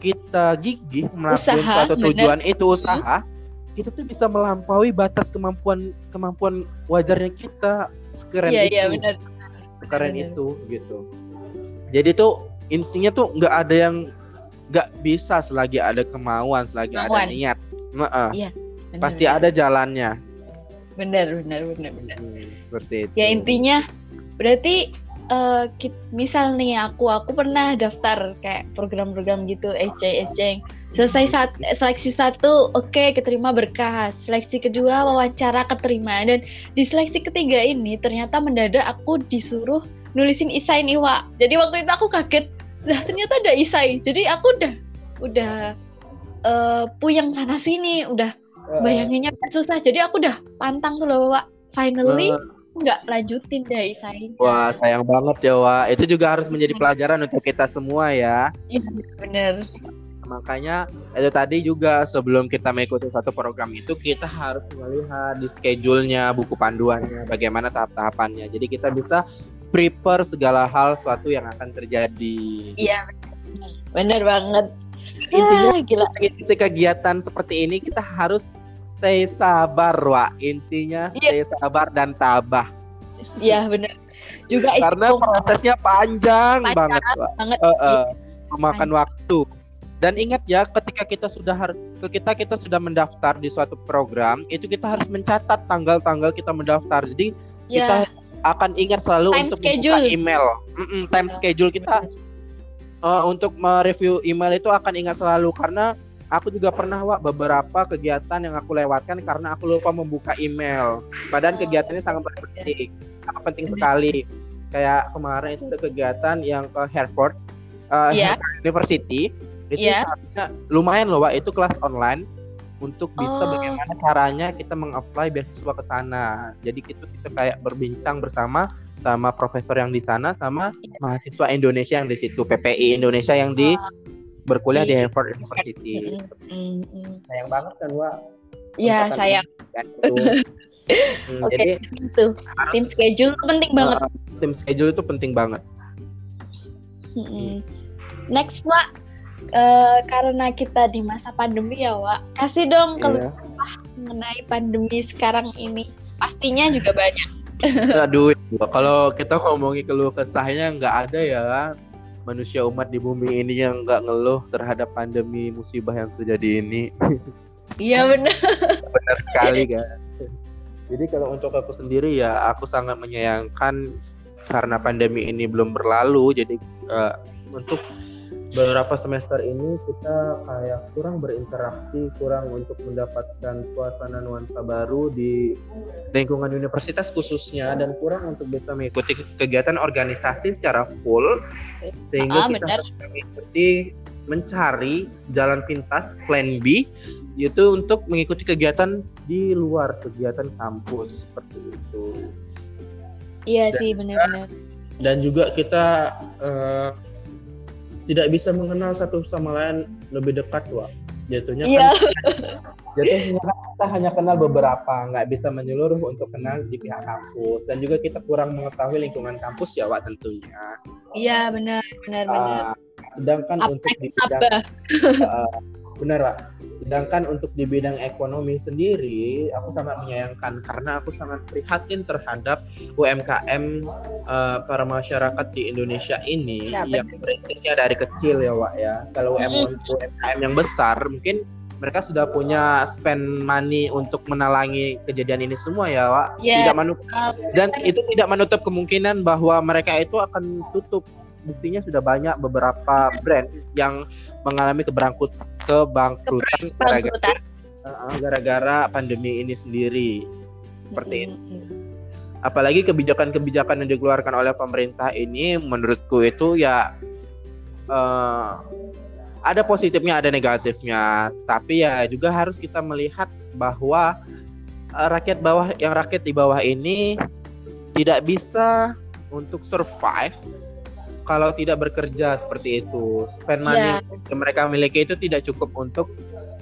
kita gigih melakukan suatu tujuan bener. itu usaha, hmm. Kita tuh bisa melampaui batas kemampuan kemampuan wajarnya kita sekeren yeah, itu. Iya, benar. Sekeren bener. itu gitu. Jadi tuh intinya tuh nggak ada yang nggak bisa selagi ada kemauan, selagi kemauan. ada niat. Nah, uh, iya, Pasti ada jalannya. benar benar benar benar hmm, seperti itu ya intinya berarti uh, misal nih aku aku pernah daftar kayak program-program gitu EC EC selesai saat seleksi satu oke okay, keterima berkas. Seleksi kedua wawancara keterima. Dan di seleksi ketiga ini ternyata mendadak aku disuruh nulisin isai iwa jadi waktu itu aku kaget. Lah ternyata ada isai. Jadi aku udah udah uh, puyeng sana sini. Udah bayanginnya susah. Jadi aku udah pantang tuh loh Wak. Finally uh nggak lanjutin deh saya. Wah sayang banget ya Wak. Itu juga harus menjadi pelajaran untuk kita semua ya. Iya bener. Makanya itu tadi juga sebelum kita mengikuti satu program itu kita harus melihat di schedule-nya, buku panduannya, bagaimana tahap-tahapannya. Jadi kita bisa prepare segala hal suatu yang akan terjadi. Iya bener banget. Intinya ah, gila. ketika kegiatan seperti ini kita harus stay sabar wa intinya iya. stay yeah. sabar dan tabah iya benar juga karena prosesnya panjang, panjang banget banget, uh, uh, memakan waktu dan ingat ya ketika kita sudah harus kita kita sudah mendaftar di suatu program itu kita harus mencatat tanggal-tanggal kita mendaftar jadi yeah. kita akan ingat selalu time untuk schedule. membuka email mm -mm, time yeah. schedule kita uh, untuk mereview email itu akan ingat selalu karena aku juga pernah wak beberapa kegiatan yang aku lewatkan karena aku lupa membuka email. Padahal kegiatannya sangat penting, sangat penting sekali. Kayak kemarin itu ada kegiatan yang ke Harvard uh, yeah. University itu yeah. lumayan loh wak itu kelas online untuk bisa oh. bagaimana caranya kita mengapply beasiswa ke sana. Jadi itu kita kayak berbincang bersama sama profesor yang di sana sama yeah. mahasiswa Indonesia yang di situ PPI Indonesia yang di berkuliah di Harvard University. Mm -hmm. Sayang banget kan, Wak. Iya, sayang. hmm, Oke, okay, itu. Tim schedule penting banget. Uh, tim schedule itu penting banget. Mm -hmm. Next, Wak. Uh, karena kita di masa pandemi ya, Wak. Kasih dong kalau yeah. mengenai pandemi sekarang ini. Pastinya juga banyak. Aduh, kalau kita ngomongin keluh kesahnya nggak ada ya manusia umat di bumi ini yang nggak ngeluh terhadap pandemi musibah yang terjadi ini. Iya benar. benar sekali kan. Jadi kalau untuk aku sendiri ya aku sangat menyayangkan karena pandemi ini belum berlalu. Jadi uh, untuk beberapa semester ini kita kayak kurang berinteraksi, kurang untuk mendapatkan suasana nuansa baru di lingkungan universitas khususnya dan kurang untuk bisa mengikuti kegiatan organisasi secara full sehingga ah, kita harus mengikuti mencari jalan pintas plan B yaitu untuk mengikuti kegiatan di luar kegiatan kampus seperti itu. Iya dan sih benar-benar. Dan juga kita uh, tidak bisa mengenal satu sama lain lebih dekat wah jatuhnya yeah. kan jatuhnya kita hanya kenal beberapa nggak bisa menyeluruh untuk kenal di pihak kampus. Dan juga kita kurang mengetahui lingkungan kampus ya wak tentunya. Iya benar benar uh, benar sedangkan apa, untuk di bidang uh, benar pak. Sedangkan untuk di bidang ekonomi sendiri aku sangat menyayangkan karena aku sangat prihatin terhadap UMKM uh, eh, para masyarakat di Indonesia ini ya, yang berintisnya dari kecil ya Wak ya. Kalau UMKM, UMKM yang besar mungkin mereka sudah punya spend money untuk menalangi kejadian ini semua ya Wak. Yeah. tidak menutup dan itu tidak menutup kemungkinan bahwa mereka itu akan tutup buktinya sudah banyak beberapa brand yang mengalami keberangkut kebangkrutan gara-gara gara-gara pandemi ini sendiri. Seperti ini. Apalagi kebijakan-kebijakan yang dikeluarkan oleh pemerintah ini menurutku itu ya uh, ada positifnya ada negatifnya. Tapi ya juga harus kita melihat bahwa uh, rakyat bawah yang rakyat di bawah ini tidak bisa untuk survive kalau tidak bekerja seperti itu spend money yeah. yang mereka miliki itu tidak cukup untuk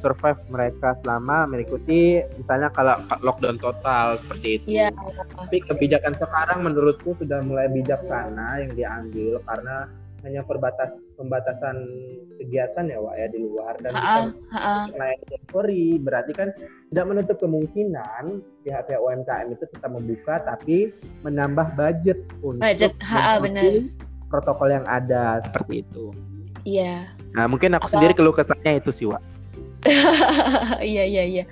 survive mereka selama mengikuti misalnya kalau lockdown total seperti itu. Yeah. Tapi kebijakan sekarang menurutku sudah mulai bijaksana yang diambil karena hanya perbatas pembatasan kegiatan ya Wak ya di luar dan naik sorry berarti kan tidak menutup kemungkinan pihak-pihak UMKM itu tetap membuka tapi menambah budget untuk budget ha, benar protokol yang ada seperti itu. Iya. Nah mungkin aku Apa... sendiri keluh kesahnya itu sih Wak. iya iya iya.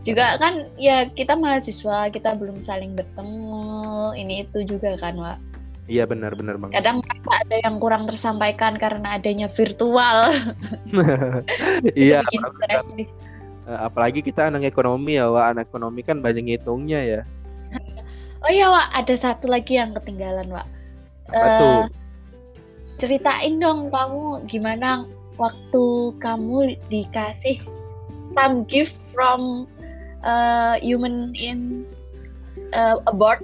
juga kan ya kita mahasiswa kita belum saling bertemu ini itu juga kan Wak Iya benar benar banget. Kadang ada yang kurang tersampaikan karena adanya virtual. iya. apalagi, eh, apalagi kita anak ekonomi ya, Wak. Anak ekonomi kan banyak ngitungnya ya. oh iya, Wak. Ada satu lagi yang ketinggalan, Wak. Uh, ceritain dong kamu gimana waktu kamu dikasih some gift from uh, human in uh, abroad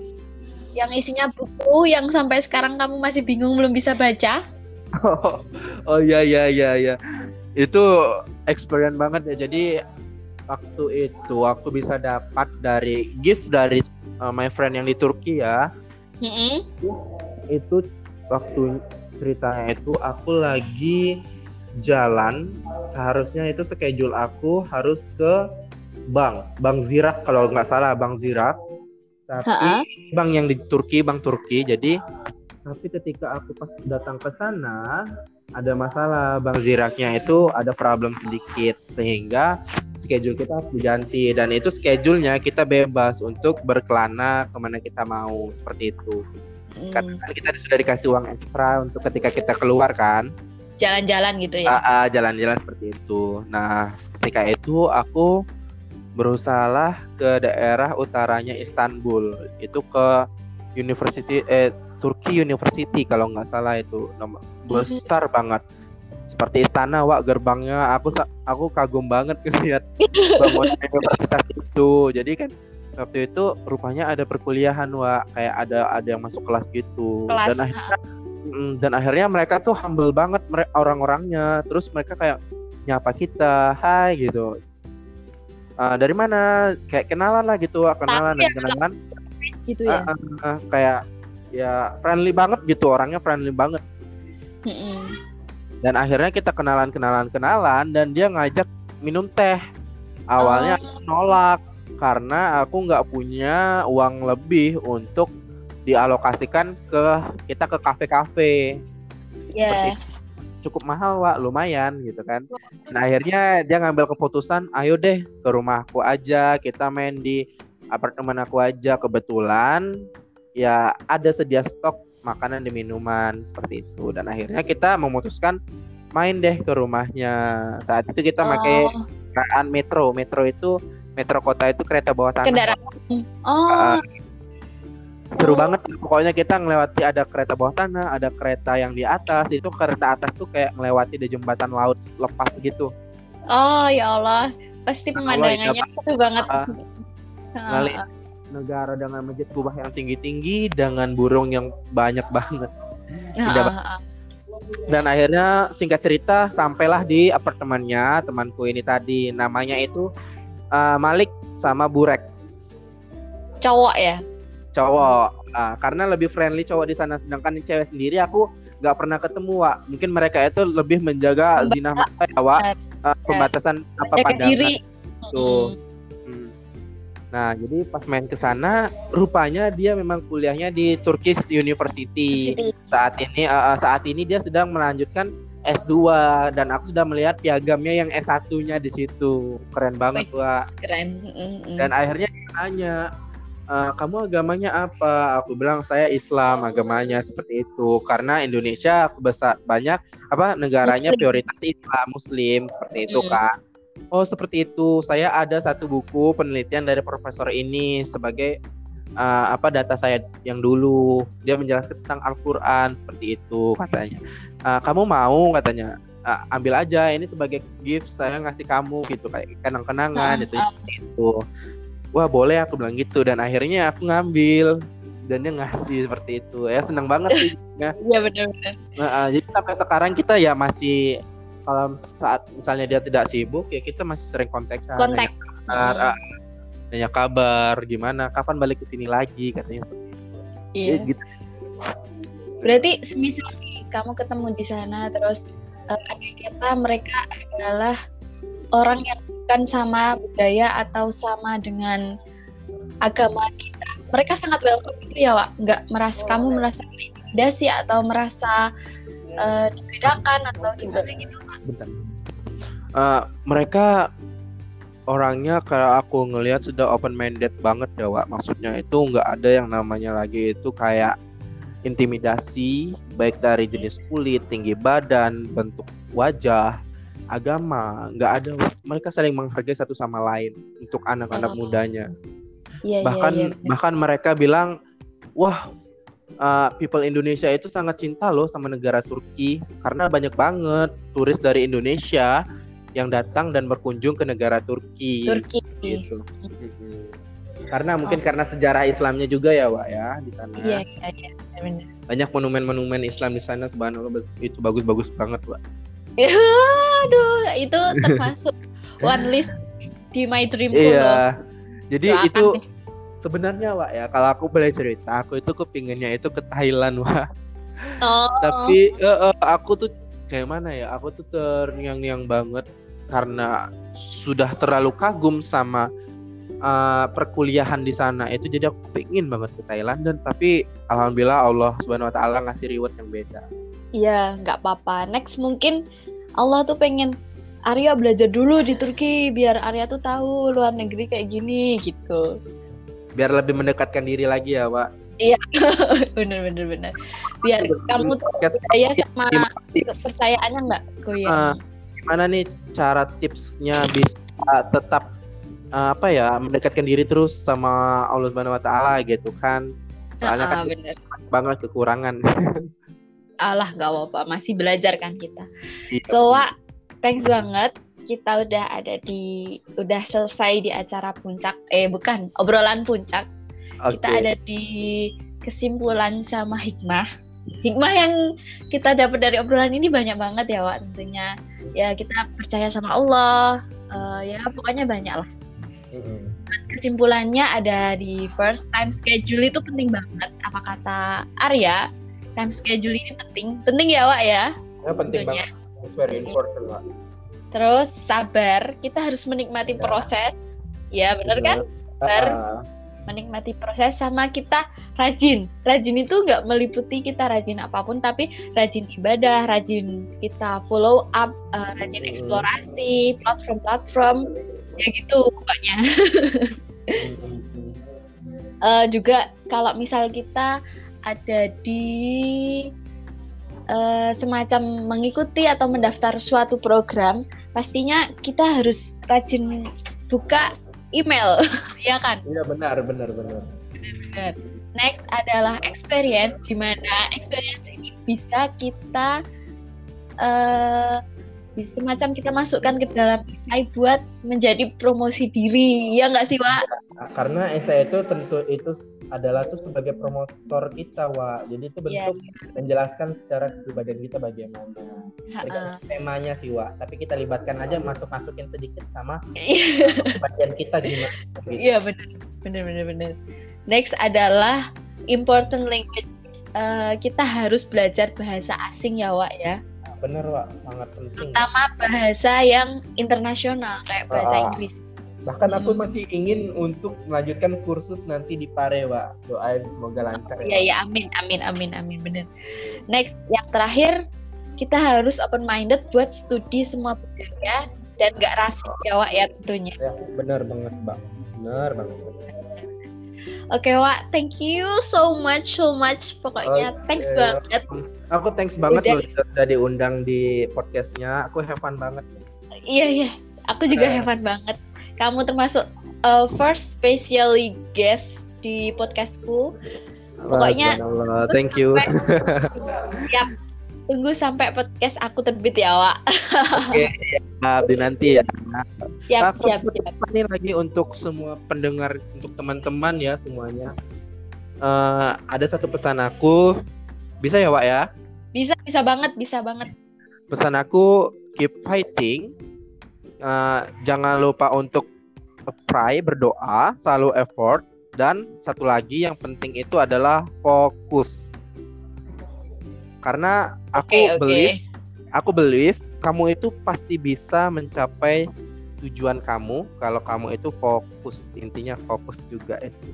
yang isinya buku yang sampai sekarang kamu masih bingung belum bisa baca? Oh, oh ya ya ya ya. Itu experience banget ya. Jadi waktu itu aku bisa dapat dari gift dari uh, my friend yang di Turki ya. Mm -hmm. Itu waktu ceritanya itu aku lagi jalan seharusnya itu schedule aku harus ke bank bank Zirak kalau nggak salah bank Zirak tapi Ha-ha. bang yang di Turki bang Turki jadi tapi ketika aku pas datang ke sana ada masalah bang Ziraknya itu ada problem sedikit sehingga schedule kita harus diganti dan itu schedule-nya kita bebas untuk berkelana ke mana kita mau seperti itu. Karena kan kita sudah dikasih uang ekstra untuk ketika kita keluar kan? Jalan-jalan gitu ya? Uh, uh, jalan-jalan seperti itu. Nah ketika itu aku berusahalah ke daerah utaranya Istanbul. Itu ke University eh Turki University kalau nggak salah itu. Nama mhm. besar banget. Seperti istana wak gerbangnya. Aku aku kagum banget lihat bangunan universitas itu. Jadi kan waktu itu rupanya ada perkuliahan wak. Kayak ada ada yang masuk kelas gitu. Kelas, dan akhirnya dan akhirnya mereka tuh humble banget orang-orangnya. Terus mereka kayak nyapa kita hai gitu. Uh, dari mana? Kayak kenalan lah gitu kenalan dan kenalan. gitu ya? Uh, uh, uh, kayak ya friendly banget gitu orangnya friendly banget. Dan akhirnya kita kenalan kenalan kenalan dan dia ngajak minum teh. Awalnya oh. nolak karena aku nggak punya uang lebih untuk dialokasikan ke kita ke kafe-kafe. Yeah cukup mahal Wak. Lumayan gitu kan. Nah akhirnya dia ngambil keputusan ayo deh ke rumahku aja. Kita main di apartemen aku aja. Kebetulan ya ada sedia stok makanan dan minuman seperti itu. Dan akhirnya kita memutuskan main deh ke rumahnya. Saat itu kita oh. pakai kendaraan metro. Metro itu metro kota itu kereta bawah tanah. Kendaraan. Oh. Uh, seru banget. Pokoknya kita ngelewati ada kereta bawah tanah ada kereta yang di atas. Itu kereta atas tuh kayak ngelewati di jembatan laut lepas gitu. Oh ya Allah. Pasti nah, pemandangannya seru banget. Uh, negara dengan masjid kubah yang tinggi-tinggi dengan burung yang banyak banget. Uh, dan akhirnya singkat cerita sampailah di apartemennya temanku ini tadi. Namanya itu uh, Malik sama Burek. Cowok ya? Cowok. Uh, karena lebih friendly cowok di sana. Sedangkan cewek sendiri aku nggak pernah ketemu Wak. mungkin mereka itu lebih menjaga zina mata ya Wak. Uh, pembatasan apa pandangan. diri. tuh hmm. nah jadi pas main ke sana rupanya dia memang kuliahnya di Turkish University. Saat ini uh, saat ini dia sedang melanjutkan S2 dan aku sudah melihat piagamnya yang S1-nya di situ. Keren banget, Wak. Keren. Dan akhirnya dia nanya, uh, kamu agamanya apa? Aku bilang saya Islam agamanya seperti itu karena Indonesia besar banyak apa negaranya prioritas Islam Muslim seperti itu kak. Oh seperti itu. Saya ada satu buku penelitian dari profesor ini sebagai uh, apa data saya yang dulu dia menjelaskan tentang Al-Quran seperti itu katanya. Uh, kamu mau? katanya. Uh, ambil aja ini sebagai gift saya ngasih kamu gitu kayak kenang-kenangan itu itu wah boleh aku bilang gitu dan akhirnya aku ngambil dan dia ngasih seperti itu. Ya senang banget sih ya iya benar-benar nah, jadi sampai sekarang kita ya masih kalau saat misalnya dia tidak sibuk ya kita masih sering kontak kontak. kabar, hmm. nanya kabar gimana? Kapan balik ke sini lagi? katanya iya. gitu. berarti semisal kamu ketemu di sana terus uh, adik kita mereka adalah orang yang bukan sama budaya atau sama dengan agama kita. Mereka sangat welcome gitu ya Wak. Nggak merasa kamu merasa intimidasi atau merasa uh, dibedakan atau gimana gitu Wak? Uh, mereka orangnya kalau aku ngelihat sudah open minded banget ya Wak. Maksudnya itu nggak ada yang namanya lagi itu kayak intimidasi baik dari jenis kulit, tinggi badan, bentuk wajah, agama, nggak ada mereka saling menghargai satu sama lain untuk anak-anak oh. mudanya. Yeah, iya, bahkan yeah, yeah. bahkan mereka bilang, wah uh, people Indonesia itu sangat cinta loh sama negara Turki karena banyak banget turis dari Indonesia yang datang dan berkunjung ke negara Turki. Turki. Gitu. Karena mungkin oh. karena sejarah Islamnya juga ya, Wak ya di sana. Iya, iya, iya. Banyak monumen-monumen Islam di sana subhanallah itu bagus-bagus banget, Wak. Aduh, itu termasuk one list di my dream Iya. Jadi Doakan itu deh sebenarnya Wak ya kalau aku boleh cerita aku itu kepinginnya itu ke Thailand Wak oh. tapi uh, uh, aku tuh kayak mana ya aku tuh terngiang-ngiang banget karena sudah terlalu kagum sama uh, perkuliahan di sana itu jadi aku pengen banget ke Thailand dan tapi alhamdulillah Allah subhanahu wa taala ngasih reward yang beda. Iya nggak apa-apa. Next mungkin Allah tuh pengen Arya belajar dulu di Turki biar Arya tuh tahu luar negeri kayak gini gitu. Biar lebih mendekatkan diri lagi ya pak. Iya bener bener bener. Biar kamu percaya sama kepercayaannya nggak Koyan uh, gimana nih cara tipsnya bisa tetap uh, apa ya mendekatkan diri terus sama Allah Subhanahu Wa Taala gitu kan. Soalnya uh, kan bener. banget kekurangan. Allah gak apa-apa. Masih belajar kan kita. Iya. so Wak thanks banget. Kita udah ada di udah selesai di acara puncak. Eh bukan obrolan puncak. Okay. kita ada di kesimpulan sama hikmah. Hikmah yang kita dapat dari obrolan ini banyak banget ya Wak tentunya. Ya kita percaya sama Allah. Uh, ya pokoknya banyak lah kesimpulannya ada di first time schedule itu penting banget apa kata Arya time schedule ini penting penting ya Wak ya ya penting tentunya. banget it's very important Wak Terus sabar, kita harus menikmati ya. proses. Ya, benar kan? Sabar. Uh. Menikmati proses sama kita rajin. Rajin itu nggak meliputi kita rajin apa pun, tapi rajin ibadah, rajin kita follow up, uh, rajin eksplorasi platform-platform, ya gitu pokoknya. uh, juga kalau misal kita ada di uh, semacam mengikuti atau mendaftar suatu program, pastinya kita harus rajin buka email, ya kan? Iya benar, benar, benar. Benar. Next adalah experience, di mana experience ini bisa kita uh, semacam kita masukkan ke dalam esai buat menjadi promosi diri, ya nggak sih, Wak? Karena esai itu tentu itu adalah tuh sebagai promotor kita wa jadi itu bentuk yeah. menjelaskan secara kepribadian kita bagaimana. Temanya sih wa tapi kita libatkan aja masuk masukin sedikit sama kepribadian kita gimana. Gitu. iya benar. Benar benar benar. Next adalah important language. Uh, kita harus belajar bahasa asing ya wa ya bener wa sangat penting. Terutama bahasa yang internasional kayak bahasa uh, Inggris. Bahkan aku hmm. masih ingin untuk melanjutkan kursus nanti di Parewa doain semoga lancar ya ya amin amin amin amin. Bener. Next yang terakhir kita harus open minded buat studi semua budaya dan gak rasis Jawa ya tentunya. Ya benar banget bang. Benar banget Oke okay, Wak, thank you so much so much. Pokoknya okay. thanks banget. Aku thanks banget udah, loh udah diundang di podcastnya. Aku have fun banget. Iya iya, aku juga uh, have fun banget kamu termasuk uh, first specially guest di podcastku. Pokoknya Allah, thank you. Siap. Tunggu sampai podcast aku terbit ya, Wak. Oke, okay, nanti ya. Siap, aku siap, siap. Ini lagi untuk semua pendengar, untuk teman-teman ya semuanya. Uh, ada satu pesan aku. Bisa ya, Wak ya? Bisa, bisa banget, bisa banget. Pesan aku keep fighting uh, jangan lupa untuk pray berdoa selalu effort dan satu lagi yang penting itu adalah fokus karena aku okay, okay. believe aku believe kamu itu pasti bisa mencapai tujuan kamu kalau kamu itu fokus intinya fokus juga itu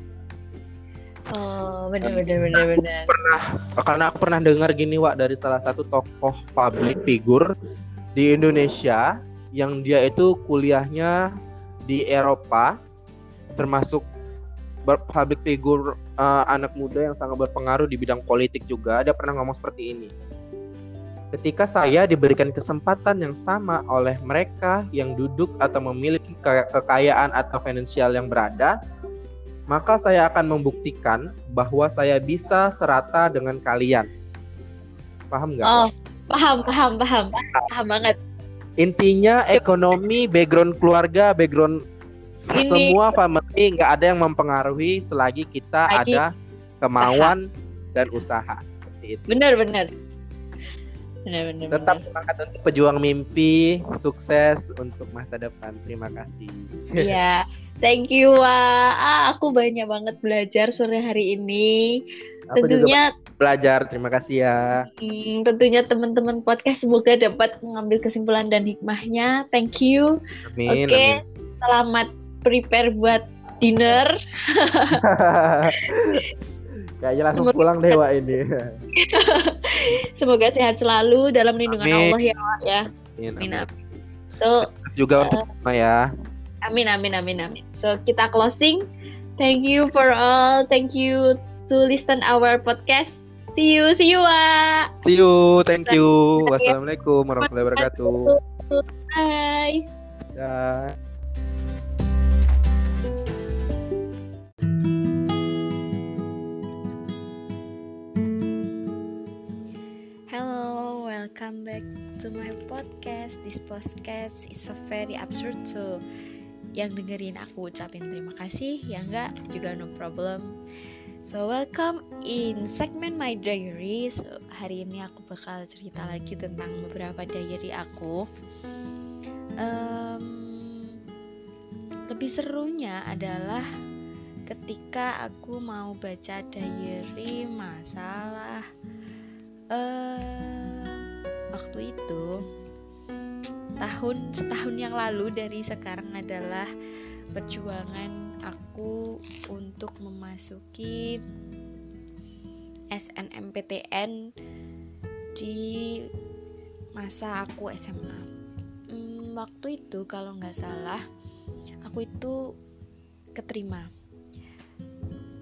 Oh, benar benar benar benar. Pernah karena aku pernah dengar gini Wak dari salah satu tokoh public figure di Indonesia yang dia itu kuliahnya di Eropa termasuk public figure uh, anak muda yang sangat berpengaruh di bidang politik juga ada pernah ngomong seperti ini. Ketika saya diberikan kesempatan yang sama oleh mereka yang duduk atau memiliki ke kekayaan atau finansial yang berada, maka saya akan membuktikan bahwa saya bisa serata dengan kalian. Paham nggak? Oh, paham, paham, paham, paham banget. Intinya ekonomi, background keluarga, background ini. semua family nggak ada yang mempengaruhi selagi kita Lagi. ada kemauan usaha. dan usaha. Benar benar. Benar, benar, Tetap semangat untuk pejuang mimpi, sukses untuk masa depan. Terima kasih. Iya, thank you Wak. Ah, aku banyak banget belajar sore hari ini. Aku tentunya juga belajar. Terima kasih ya. Hmm, tentunya teman-teman podcast semoga dapat mengambil kesimpulan dan hikmahnya. Thank you. Oke, okay. selamat prepare buat dinner. Kayaknya langsung Semoga pulang deh Wak ini. Semoga sehat selalu dalam lindungan amin. Allah ya Wak ya. Amin. amin. amin. So, juga uh, untuk semua ya. Amin amin amin amin. So kita closing. Thank you for all. Thank you to listen our podcast. See you, see you, Wak. See you, thank you. Wassalamualaikum warahmatullahi wabarakatuh. Bye. Bye. Welcome back to my podcast. This podcast is so very absurd so yang dengerin aku ucapin terima kasih, yang enggak juga no problem. So welcome in segment my diary. So hari ini aku bakal cerita lagi tentang beberapa diary aku. Um, lebih serunya adalah ketika aku mau baca diary masalah uh, waktu itu tahun setahun yang lalu dari sekarang adalah perjuangan aku untuk memasuki SNMPTN di masa aku SMA. Hmm, waktu itu kalau nggak salah aku itu keterima.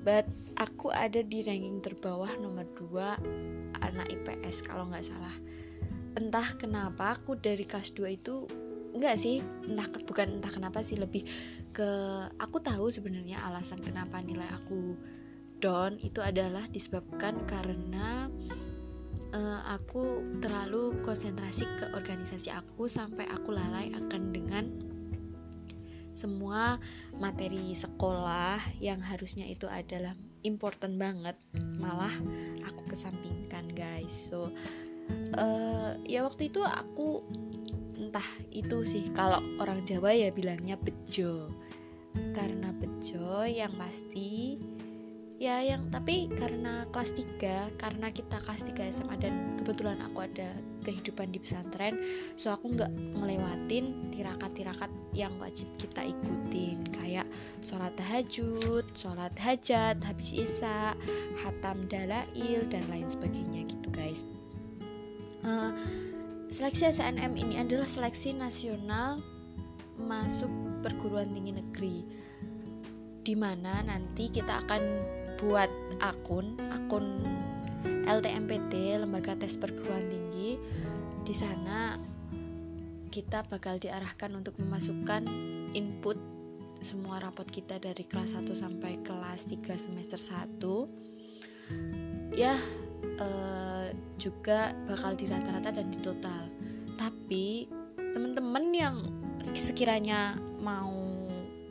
But aku ada di ranking terbawah nomor 2 anak IPS kalau nggak salah entah kenapa aku dari kelas 2 itu enggak sih entah bukan entah kenapa sih lebih ke aku tahu sebenarnya alasan kenapa nilai aku down itu adalah disebabkan karena uh, aku terlalu konsentrasi ke organisasi aku sampai aku lalai akan dengan semua materi sekolah yang harusnya itu adalah important banget malah aku kesampingkan guys. So uh, ya waktu itu aku entah itu sih kalau orang Jawa ya bilangnya bejo. Karena bejo yang pasti ya yang tapi karena kelas 3 karena kita kelas 3 SMA dan kebetulan aku ada kehidupan di pesantren so aku nggak ngelewatin tirakat-tirakat yang wajib kita ikutin. Kayak sholat tahajud, sholat hajat, habis isya, hatam dalail dan lain sebagainya gitu guys uh, seleksi SNM ini adalah seleksi nasional masuk perguruan tinggi negeri di mana nanti kita akan buat akun akun LTMPT lembaga tes perguruan tinggi. Di sana kita bakal diarahkan untuk memasukkan input semua rapot kita dari kelas 1 sampai kelas 3 semester 1 ya uh, juga bakal di rata-rata dan di total tapi teman-teman yang sekiranya mau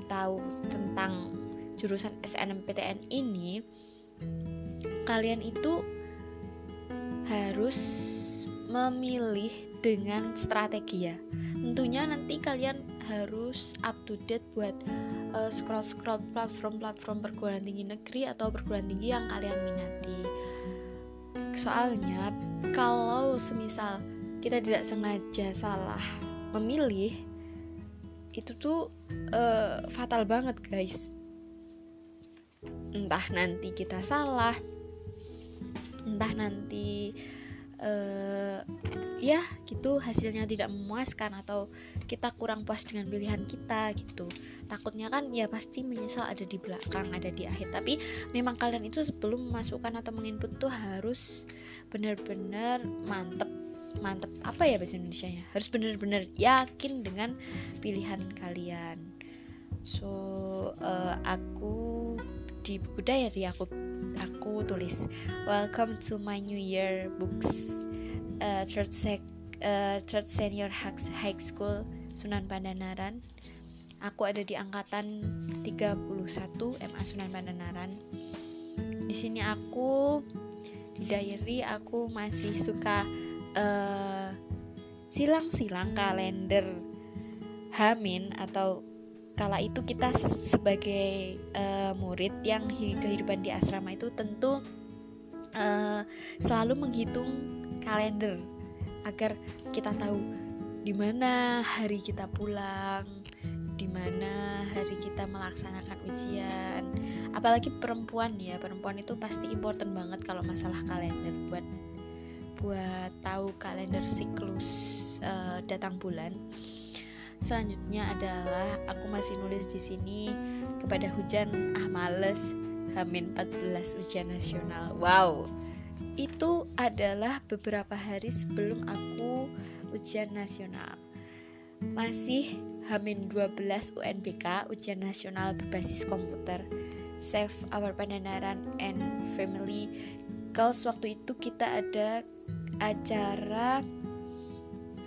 tahu tentang jurusan SNMPTN ini kalian itu harus memilih dengan strategi ya. Tentunya nanti kalian harus up to date buat uh, scroll scroll platform platform perguruan tinggi negeri atau perguruan tinggi yang kalian minati soalnya kalau semisal kita tidak sengaja salah memilih itu tuh uh, fatal banget guys. Entah nanti kita salah entah nanti uh, ya gitu hasilnya tidak memuaskan atau kita kurang puas dengan pilihan kita gitu. Takutnya kan ya pasti menyesal ada di belakang ada di akhir. Tapi memang kalian itu sebelum memasukkan atau menginput tuh harus benar-benar mantep mantep apa ya bahasa Indonesia nya harus benar-benar yakin dengan pilihan kalian. So uh, aku di buku diary aku aku tulis welcome to my new year books uh, third sec uh, third senior high school Sunan Pandanaran aku ada di angkatan 31 MA Sunan Pandanaran di sini aku di diary aku masih suka silang silang-silang kalender Hamin atau kala itu kita sebagai uh, murid yang kehidupan di asrama itu tentu uh, selalu menghitung kalender agar kita tahu di mana hari kita pulang, di mana hari kita melaksanakan ujian. Apalagi perempuan ya, perempuan itu pasti important banget kalau masalah kalender buat buat tahu kalender siklus uh, datang bulan. Selanjutnya adalah aku masih nulis di sini kepada hujan ah males Hamin 14 ujian nasional. Wow. Itu adalah beberapa hari sebelum aku ujian nasional. Masih Hamin 12 UNBK ujian nasional berbasis komputer. Save Our Pandanaran and Family. Kalau waktu itu kita ada acara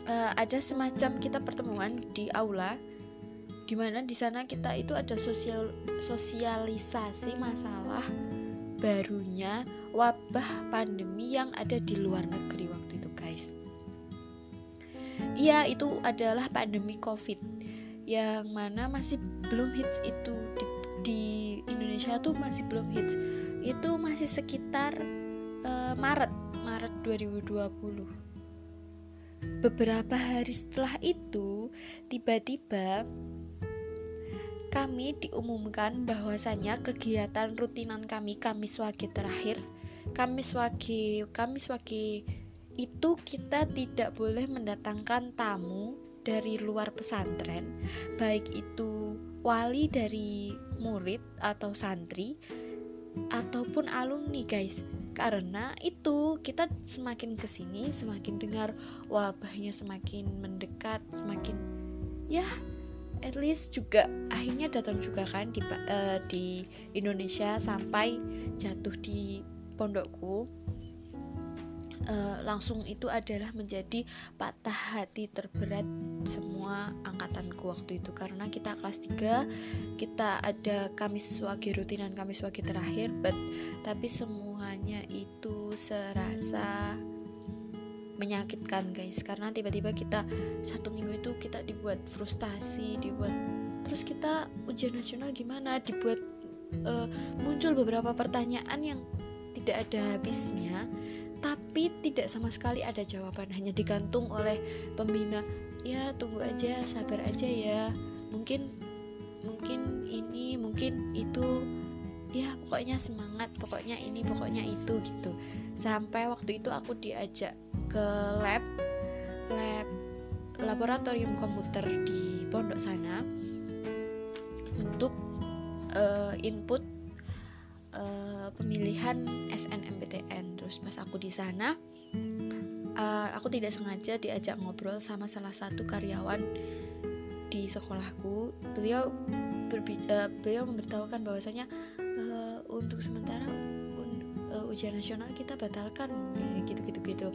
uh, ada semacam kita pertemuan di aula di mana di sana kita itu ada sosial sosialisasi masalah barunya wabah pandemi yang ada di luar negeri waktu itu guys. Iya itu adalah pandemi covid yang mana masih belum hits itu. Di, di Indonesia tuh masih belum hits. Itu masih sekitar uh, Maret Maret 2020 Beberapa hari setelah itu, tiba-tiba kami diumumkan bahwasanya kegiatan rutinan kami Kamis Wage terakhir, Kamis Wage, Kamis Wage itu kita tidak boleh mendatangkan tamu dari luar pesantren, baik itu wali dari murid atau santri ataupun alumni, guys. Karena itu kita semakin ke sini semakin dengar wabahnya semakin mendekat semakin ya at least juga akhirnya datang juga kan di uh, di Indonesia sampai jatuh di pondokku uh, langsung itu adalah menjadi patah hati terberat semua angkatanku waktu itu. Karena kita kelas 3 kita ada Kamis Wage rutinan Kamis Wage terakhir but tapi semuanya itu serasa menyakitkan guys. Karena tiba-tiba kita satu minggu itu kita dibuat frustasi dibuat terus kita ujian nasional gimana? Dibuat uh, muncul beberapa pertanyaan yang tidak ada habisnya tapi tidak sama sekali ada jawaban hanya digantung oleh pembina. Ya tunggu aja sabar aja ya. Mungkin mungkin ini mungkin itu. Ya pokoknya semangat pokoknya ini pokoknya itu gitu. Sampai waktu itu aku diajak ke lab lab laboratorium komputer di pondok sana untuk uh, input uh, pemilihan SNMPTN terus pas aku di sana uh, aku tidak sengaja diajak ngobrol sama salah satu karyawan di sekolahku. Beliau uh, beliau memberitahukan bahwasanya uh, untuk sementara ujian nasional kita batalkan gitu gitu gitu.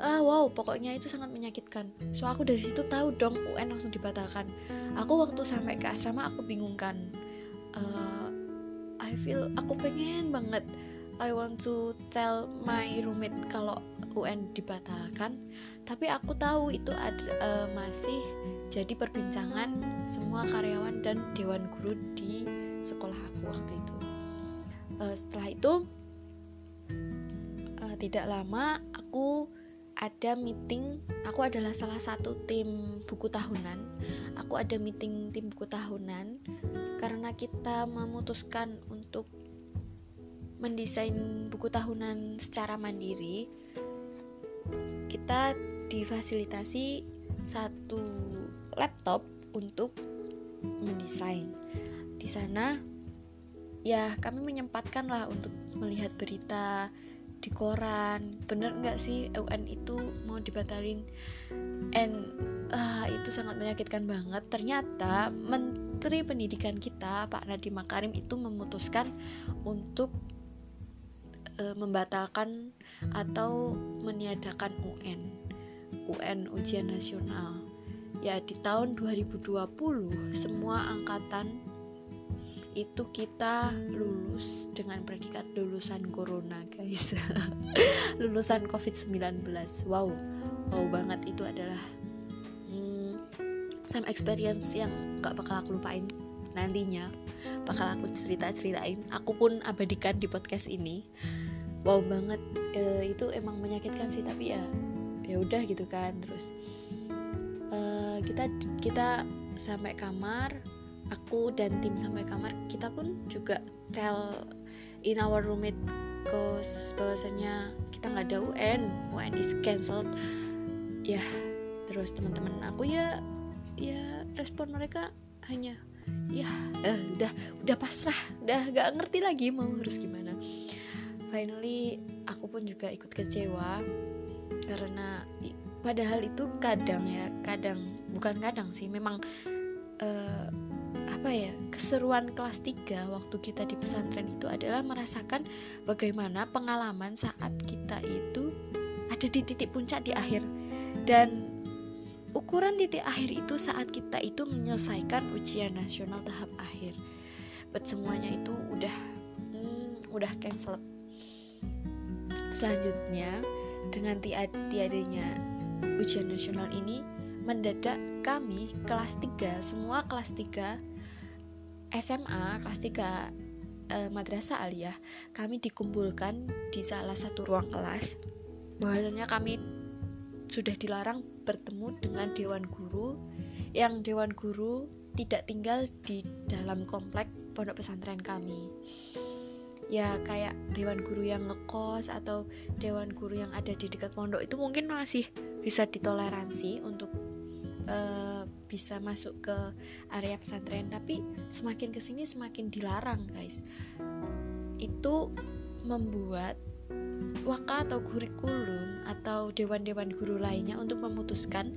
Ah wow pokoknya itu sangat menyakitkan. So aku dari situ tahu dong UN langsung dibatalkan. Aku waktu sampai ke asrama aku bingung kan uh, I feel aku pengen banget I want to tell my roommate kalau UN dibatalkan. Tapi aku tahu itu ada uh, masih jadi perbincangan semua karyawan dan dewan guru di sekolah aku waktu itu. Uh, setelah itu uh, tidak lama aku ada meeting. Aku adalah salah satu tim buku tahunan. Aku ada meeting tim buku tahunan karena kita memutuskan untuk mendesain buku tahunan secara mandiri kita difasilitasi satu laptop untuk mendesain. Di sana ya kami menyempatkan lah untuk melihat berita di koran. Bener nggak sih UN itu mau dibatalin? And uh, itu sangat menyakitkan banget. Ternyata Menteri Pendidikan kita Pak Nadiem Makarim itu memutuskan untuk uh, membatalkan atau meniadakan UN UN ujian nasional. Ya di tahun 2020 semua angkatan itu kita lulus dengan predikat lulusan corona guys. Lulusan covid-19 wow wow banget. Itu adalah hmm, some experience yang gak bakal aku lupain nantinya. Bakal aku cerita ceritain aku pun abadikan di podcast ini wow banget e, itu emang menyakitkan sih tapi ya ya udah gitu kan. Terus e, kita kita sampai kamar aku dan tim sampai kamar kita pun juga tell in our roommate cause bahwasannya kita nggak ada UN UN is cancelled. Ya terus teman-teman aku ya ya respon mereka hanya ya uh, udah udah pasrah udah nggak ngerti lagi mau harus gimana finally aku pun juga ikut kecewa karena padahal itu kadang ya kadang bukan kadang sih memang uh, apa ya keseruan kelas 3 waktu kita di pesantren itu adalah merasakan bagaimana pengalaman saat kita itu ada di titik puncak di akhir. Dan ukuran titik akhir itu saat kita itu menyelesaikan ujian nasional tahap akhir. But semuanya itu udah hmm, udah cancel selanjutnya dengan tiadanya ujian nasional ini mendadak kami kelas 3 semua kelas 3 SMA kelas 3 eh, madrasah aliyah kami dikumpulkan di salah satu ruang kelas. Bahwasanya kami sudah dilarang bertemu dengan dewan guru yang dewan guru tidak tinggal di dalam komplek pondok pesantren kami ya kayak dewan guru yang ngekos atau dewan guru yang ada di dekat pondok itu mungkin masih bisa ditoleransi untuk uh, bisa masuk ke area pesantren. Tapi semakin ke sini semakin dilarang guys. Itu membuat waka atau kurikulum atau dewan-dewan guru lainnya untuk memutuskan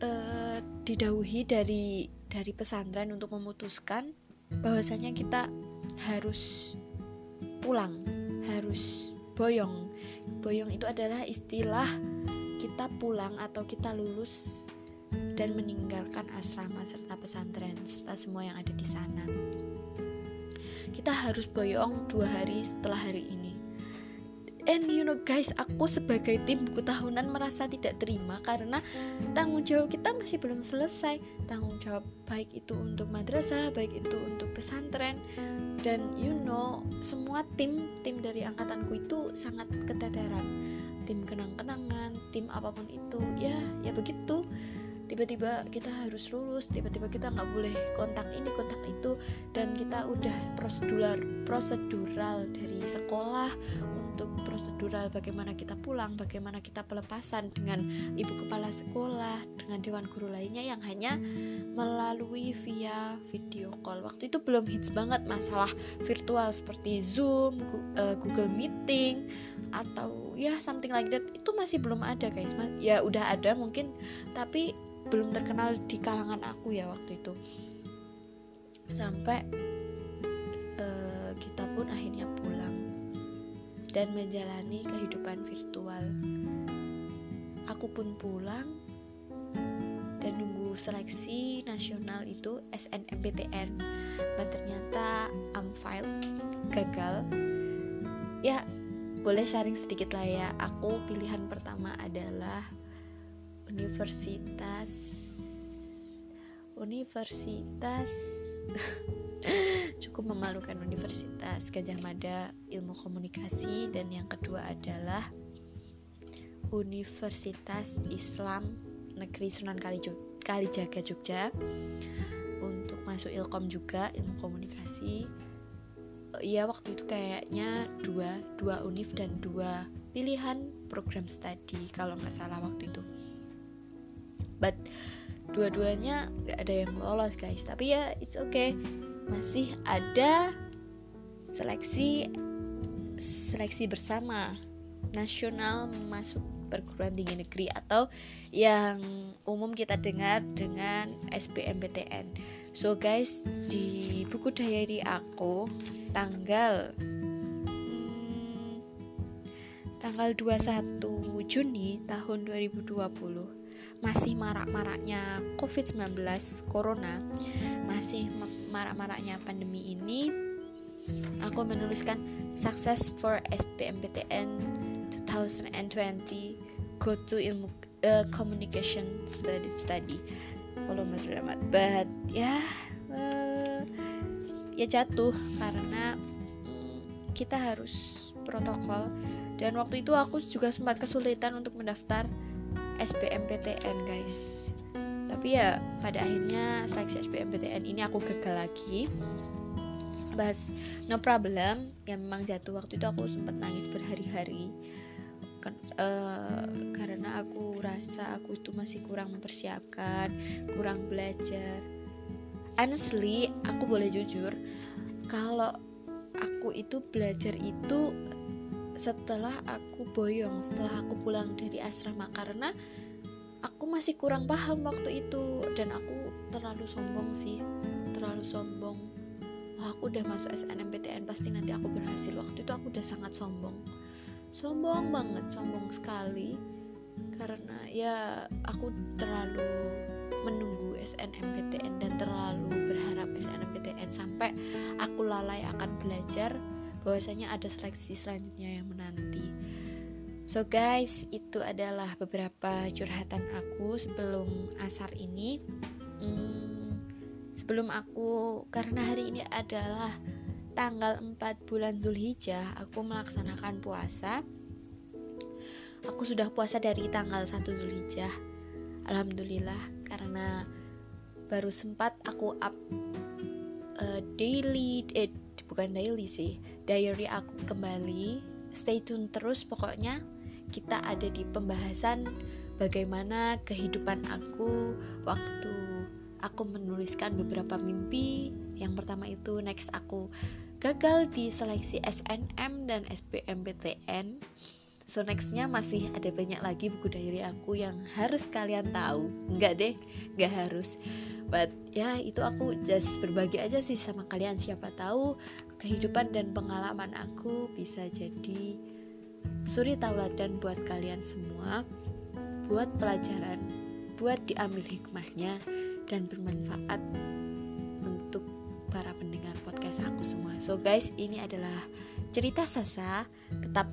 uh, didauhi dari dari pesantren untuk memutuskan bahwasanya kita harus pulang harus boyong boyong itu adalah istilah kita pulang atau kita lulus dan meninggalkan asrama serta pesantren serta semua yang ada di sana. Kita harus boyong dua hari setelah hari ini. And you know guys, aku sebagai tim buku tahunan merasa tidak terima karena tanggung jawab kita masih belum selesai. Tanggung jawab baik itu untuk madrasah, baik itu untuk pesantren. Dan you know semua tim tim dari angkatanku itu sangat keteteran tim kenang-kenangan tim apa pun itu. Ya ya begitu. Tiba-tiba kita harus lulus tiba-tiba kita nggak boleh kontak ini kontak itu. Dan kita udah prosedural prosedural dari sekolah untuk prosedural bagaimana kita pulang bagaimana kita pelepasan dengan ibu kepala sekolah dengan dewan guru lainnya yang hanya melalui via video call. Waktu itu belum hits banget masalah virtual seperti zoom eh, google meeting atau ya something like that. Itu masih belum ada guys. Ya udah ada mungkin tapi belum terkenal di kalangan aku ya waktu itu. Sampai uh, kita pun akhirnya pulang dan menjalani kehidupan virtual. Aku pun pulang dan nunggu seleksi nasional itu SNMPTN dan ternyata I'm filed gagal. Ya boleh sharing sedikit lah ya. Aku pilihan pertama adalah universitas universitas cukup memalukan Universitas Gajah Mada Ilmu Komunikasi dan yang kedua adalah Universitas Islam Negeri Sunan Kalijaga Jogja. Untuk masuk Ilkom juga ilmu komunikasi. Ya waktu itu kayaknya dua dua univ dan dua pilihan program studi kalau nggak salah waktu itu. But dua-duanya nggak ada yang lolos guys tapi ya it's okay masih ada seleksi seleksi bersama nasional masuk perguruan tinggi negeri atau yang umum kita dengar dengan SBMPTN. So guys, di buku diary aku tanggal hmm, tanggal 21 Juni tahun 2020 masih marak-maraknya COVID-19 Corona, masih marak-maraknya pandemi ini, aku menuliskan Success for SBMPTN 2020 go to ilmu uh, communication study study volume dramat but ya uh, ya jatuh karena kita harus protokol. Dan waktu itu aku juga sempat kesulitan untuk mendaftar SBMPTN guys. Tapi ya pada akhirnya seleksi SBMPTN ini aku gagal lagi. Bahas no problem. Yang memang jatuh waktu itu aku sempat nangis berhari-hari. Uh, karena aku rasa aku itu masih kurang mempersiapkan kurang belajar. Honestly aku boleh jujur kalau aku itu belajar itu setelah aku boyong setelah aku pulang dari asrama karena aku masih kurang paham waktu itu dan aku terlalu sombong sih terlalu sombong. Wah, aku udah masuk SNMPTN pasti nanti aku berhasil. Waktu itu aku udah sangat sombong. Sombong banget sombong sekali. Karena ya aku terlalu menunggu SNMPTN dan terlalu berharap SNMPTN sampai aku lalai akan belajar bahwasanya ada seleksi selanjutnya yang menanti So guys, itu adalah beberapa curhatan aku sebelum asar ini. Hmm, sebelum aku karena hari ini adalah tanggal 4 bulan Zulhijjah aku melaksanakan puasa aku sudah puasa dari tanggal 1 Zulhijjah Alhamdulillah karena baru sempat aku up uh, daily eh, bukan daily sih diary aku kembali. Stay tune terus pokoknya kita ada di pembahasan bagaimana kehidupan aku waktu aku menuliskan beberapa mimpi. Yang pertama itu next aku gagal di seleksi SNM dan SBMPTN So nextnya masih ada banyak lagi buku diary aku yang harus kalian tahu. Enggak deh, enggak harus. But ya itu aku just berbagi aja sih sama kalian. Siapa tahu kehidupan dan pengalaman aku bisa jadi suri tauladan buat kalian semua Buat pelajaran, buat diambil hikmahnya dan bermanfaat untuk para pendengar podcast aku semua. So guys, ini adalah cerita Sasa. Tetap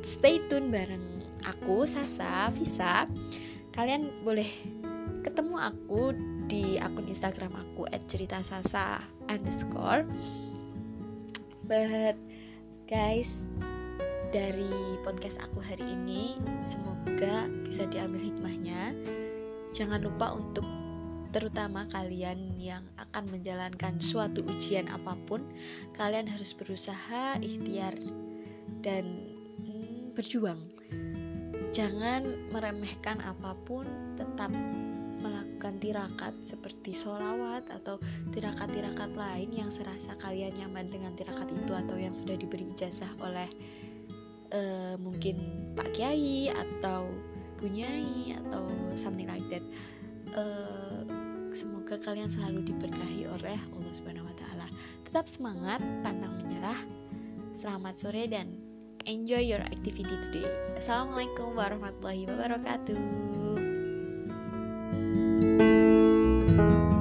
stay tune bareng aku Sasa Visa. Kalian boleh ketemu aku di akun Instagram aku @cerita_sasa underscore. But guys, dari podcast aku hari ini semoga bisa diambil hikmahnya. Jangan lupa untuk terutama kalian yang akan menjalankan suatu ujian apa pun, kalian harus berusaha, ikhtiar, dan hmm, berjuang. Jangan meremehkan apa pun, tetap melakukan tirakat seperti sholawat atau tirakat-tirakat lain yang serasa kalian nyaman dengan tirakat itu atau yang sudah diberi ijazah oleh uh, mungkin Pak Kiai atau Bunyai atau something like that. Uh, Semoga kalian selalu diberkahi oleh Allah Subhanahu wa taala. Tetap semangat, pantang menyerah. Selamat sore dan enjoy your activity today. Assalamualaikum warahmatullahi wabarakatuh. Música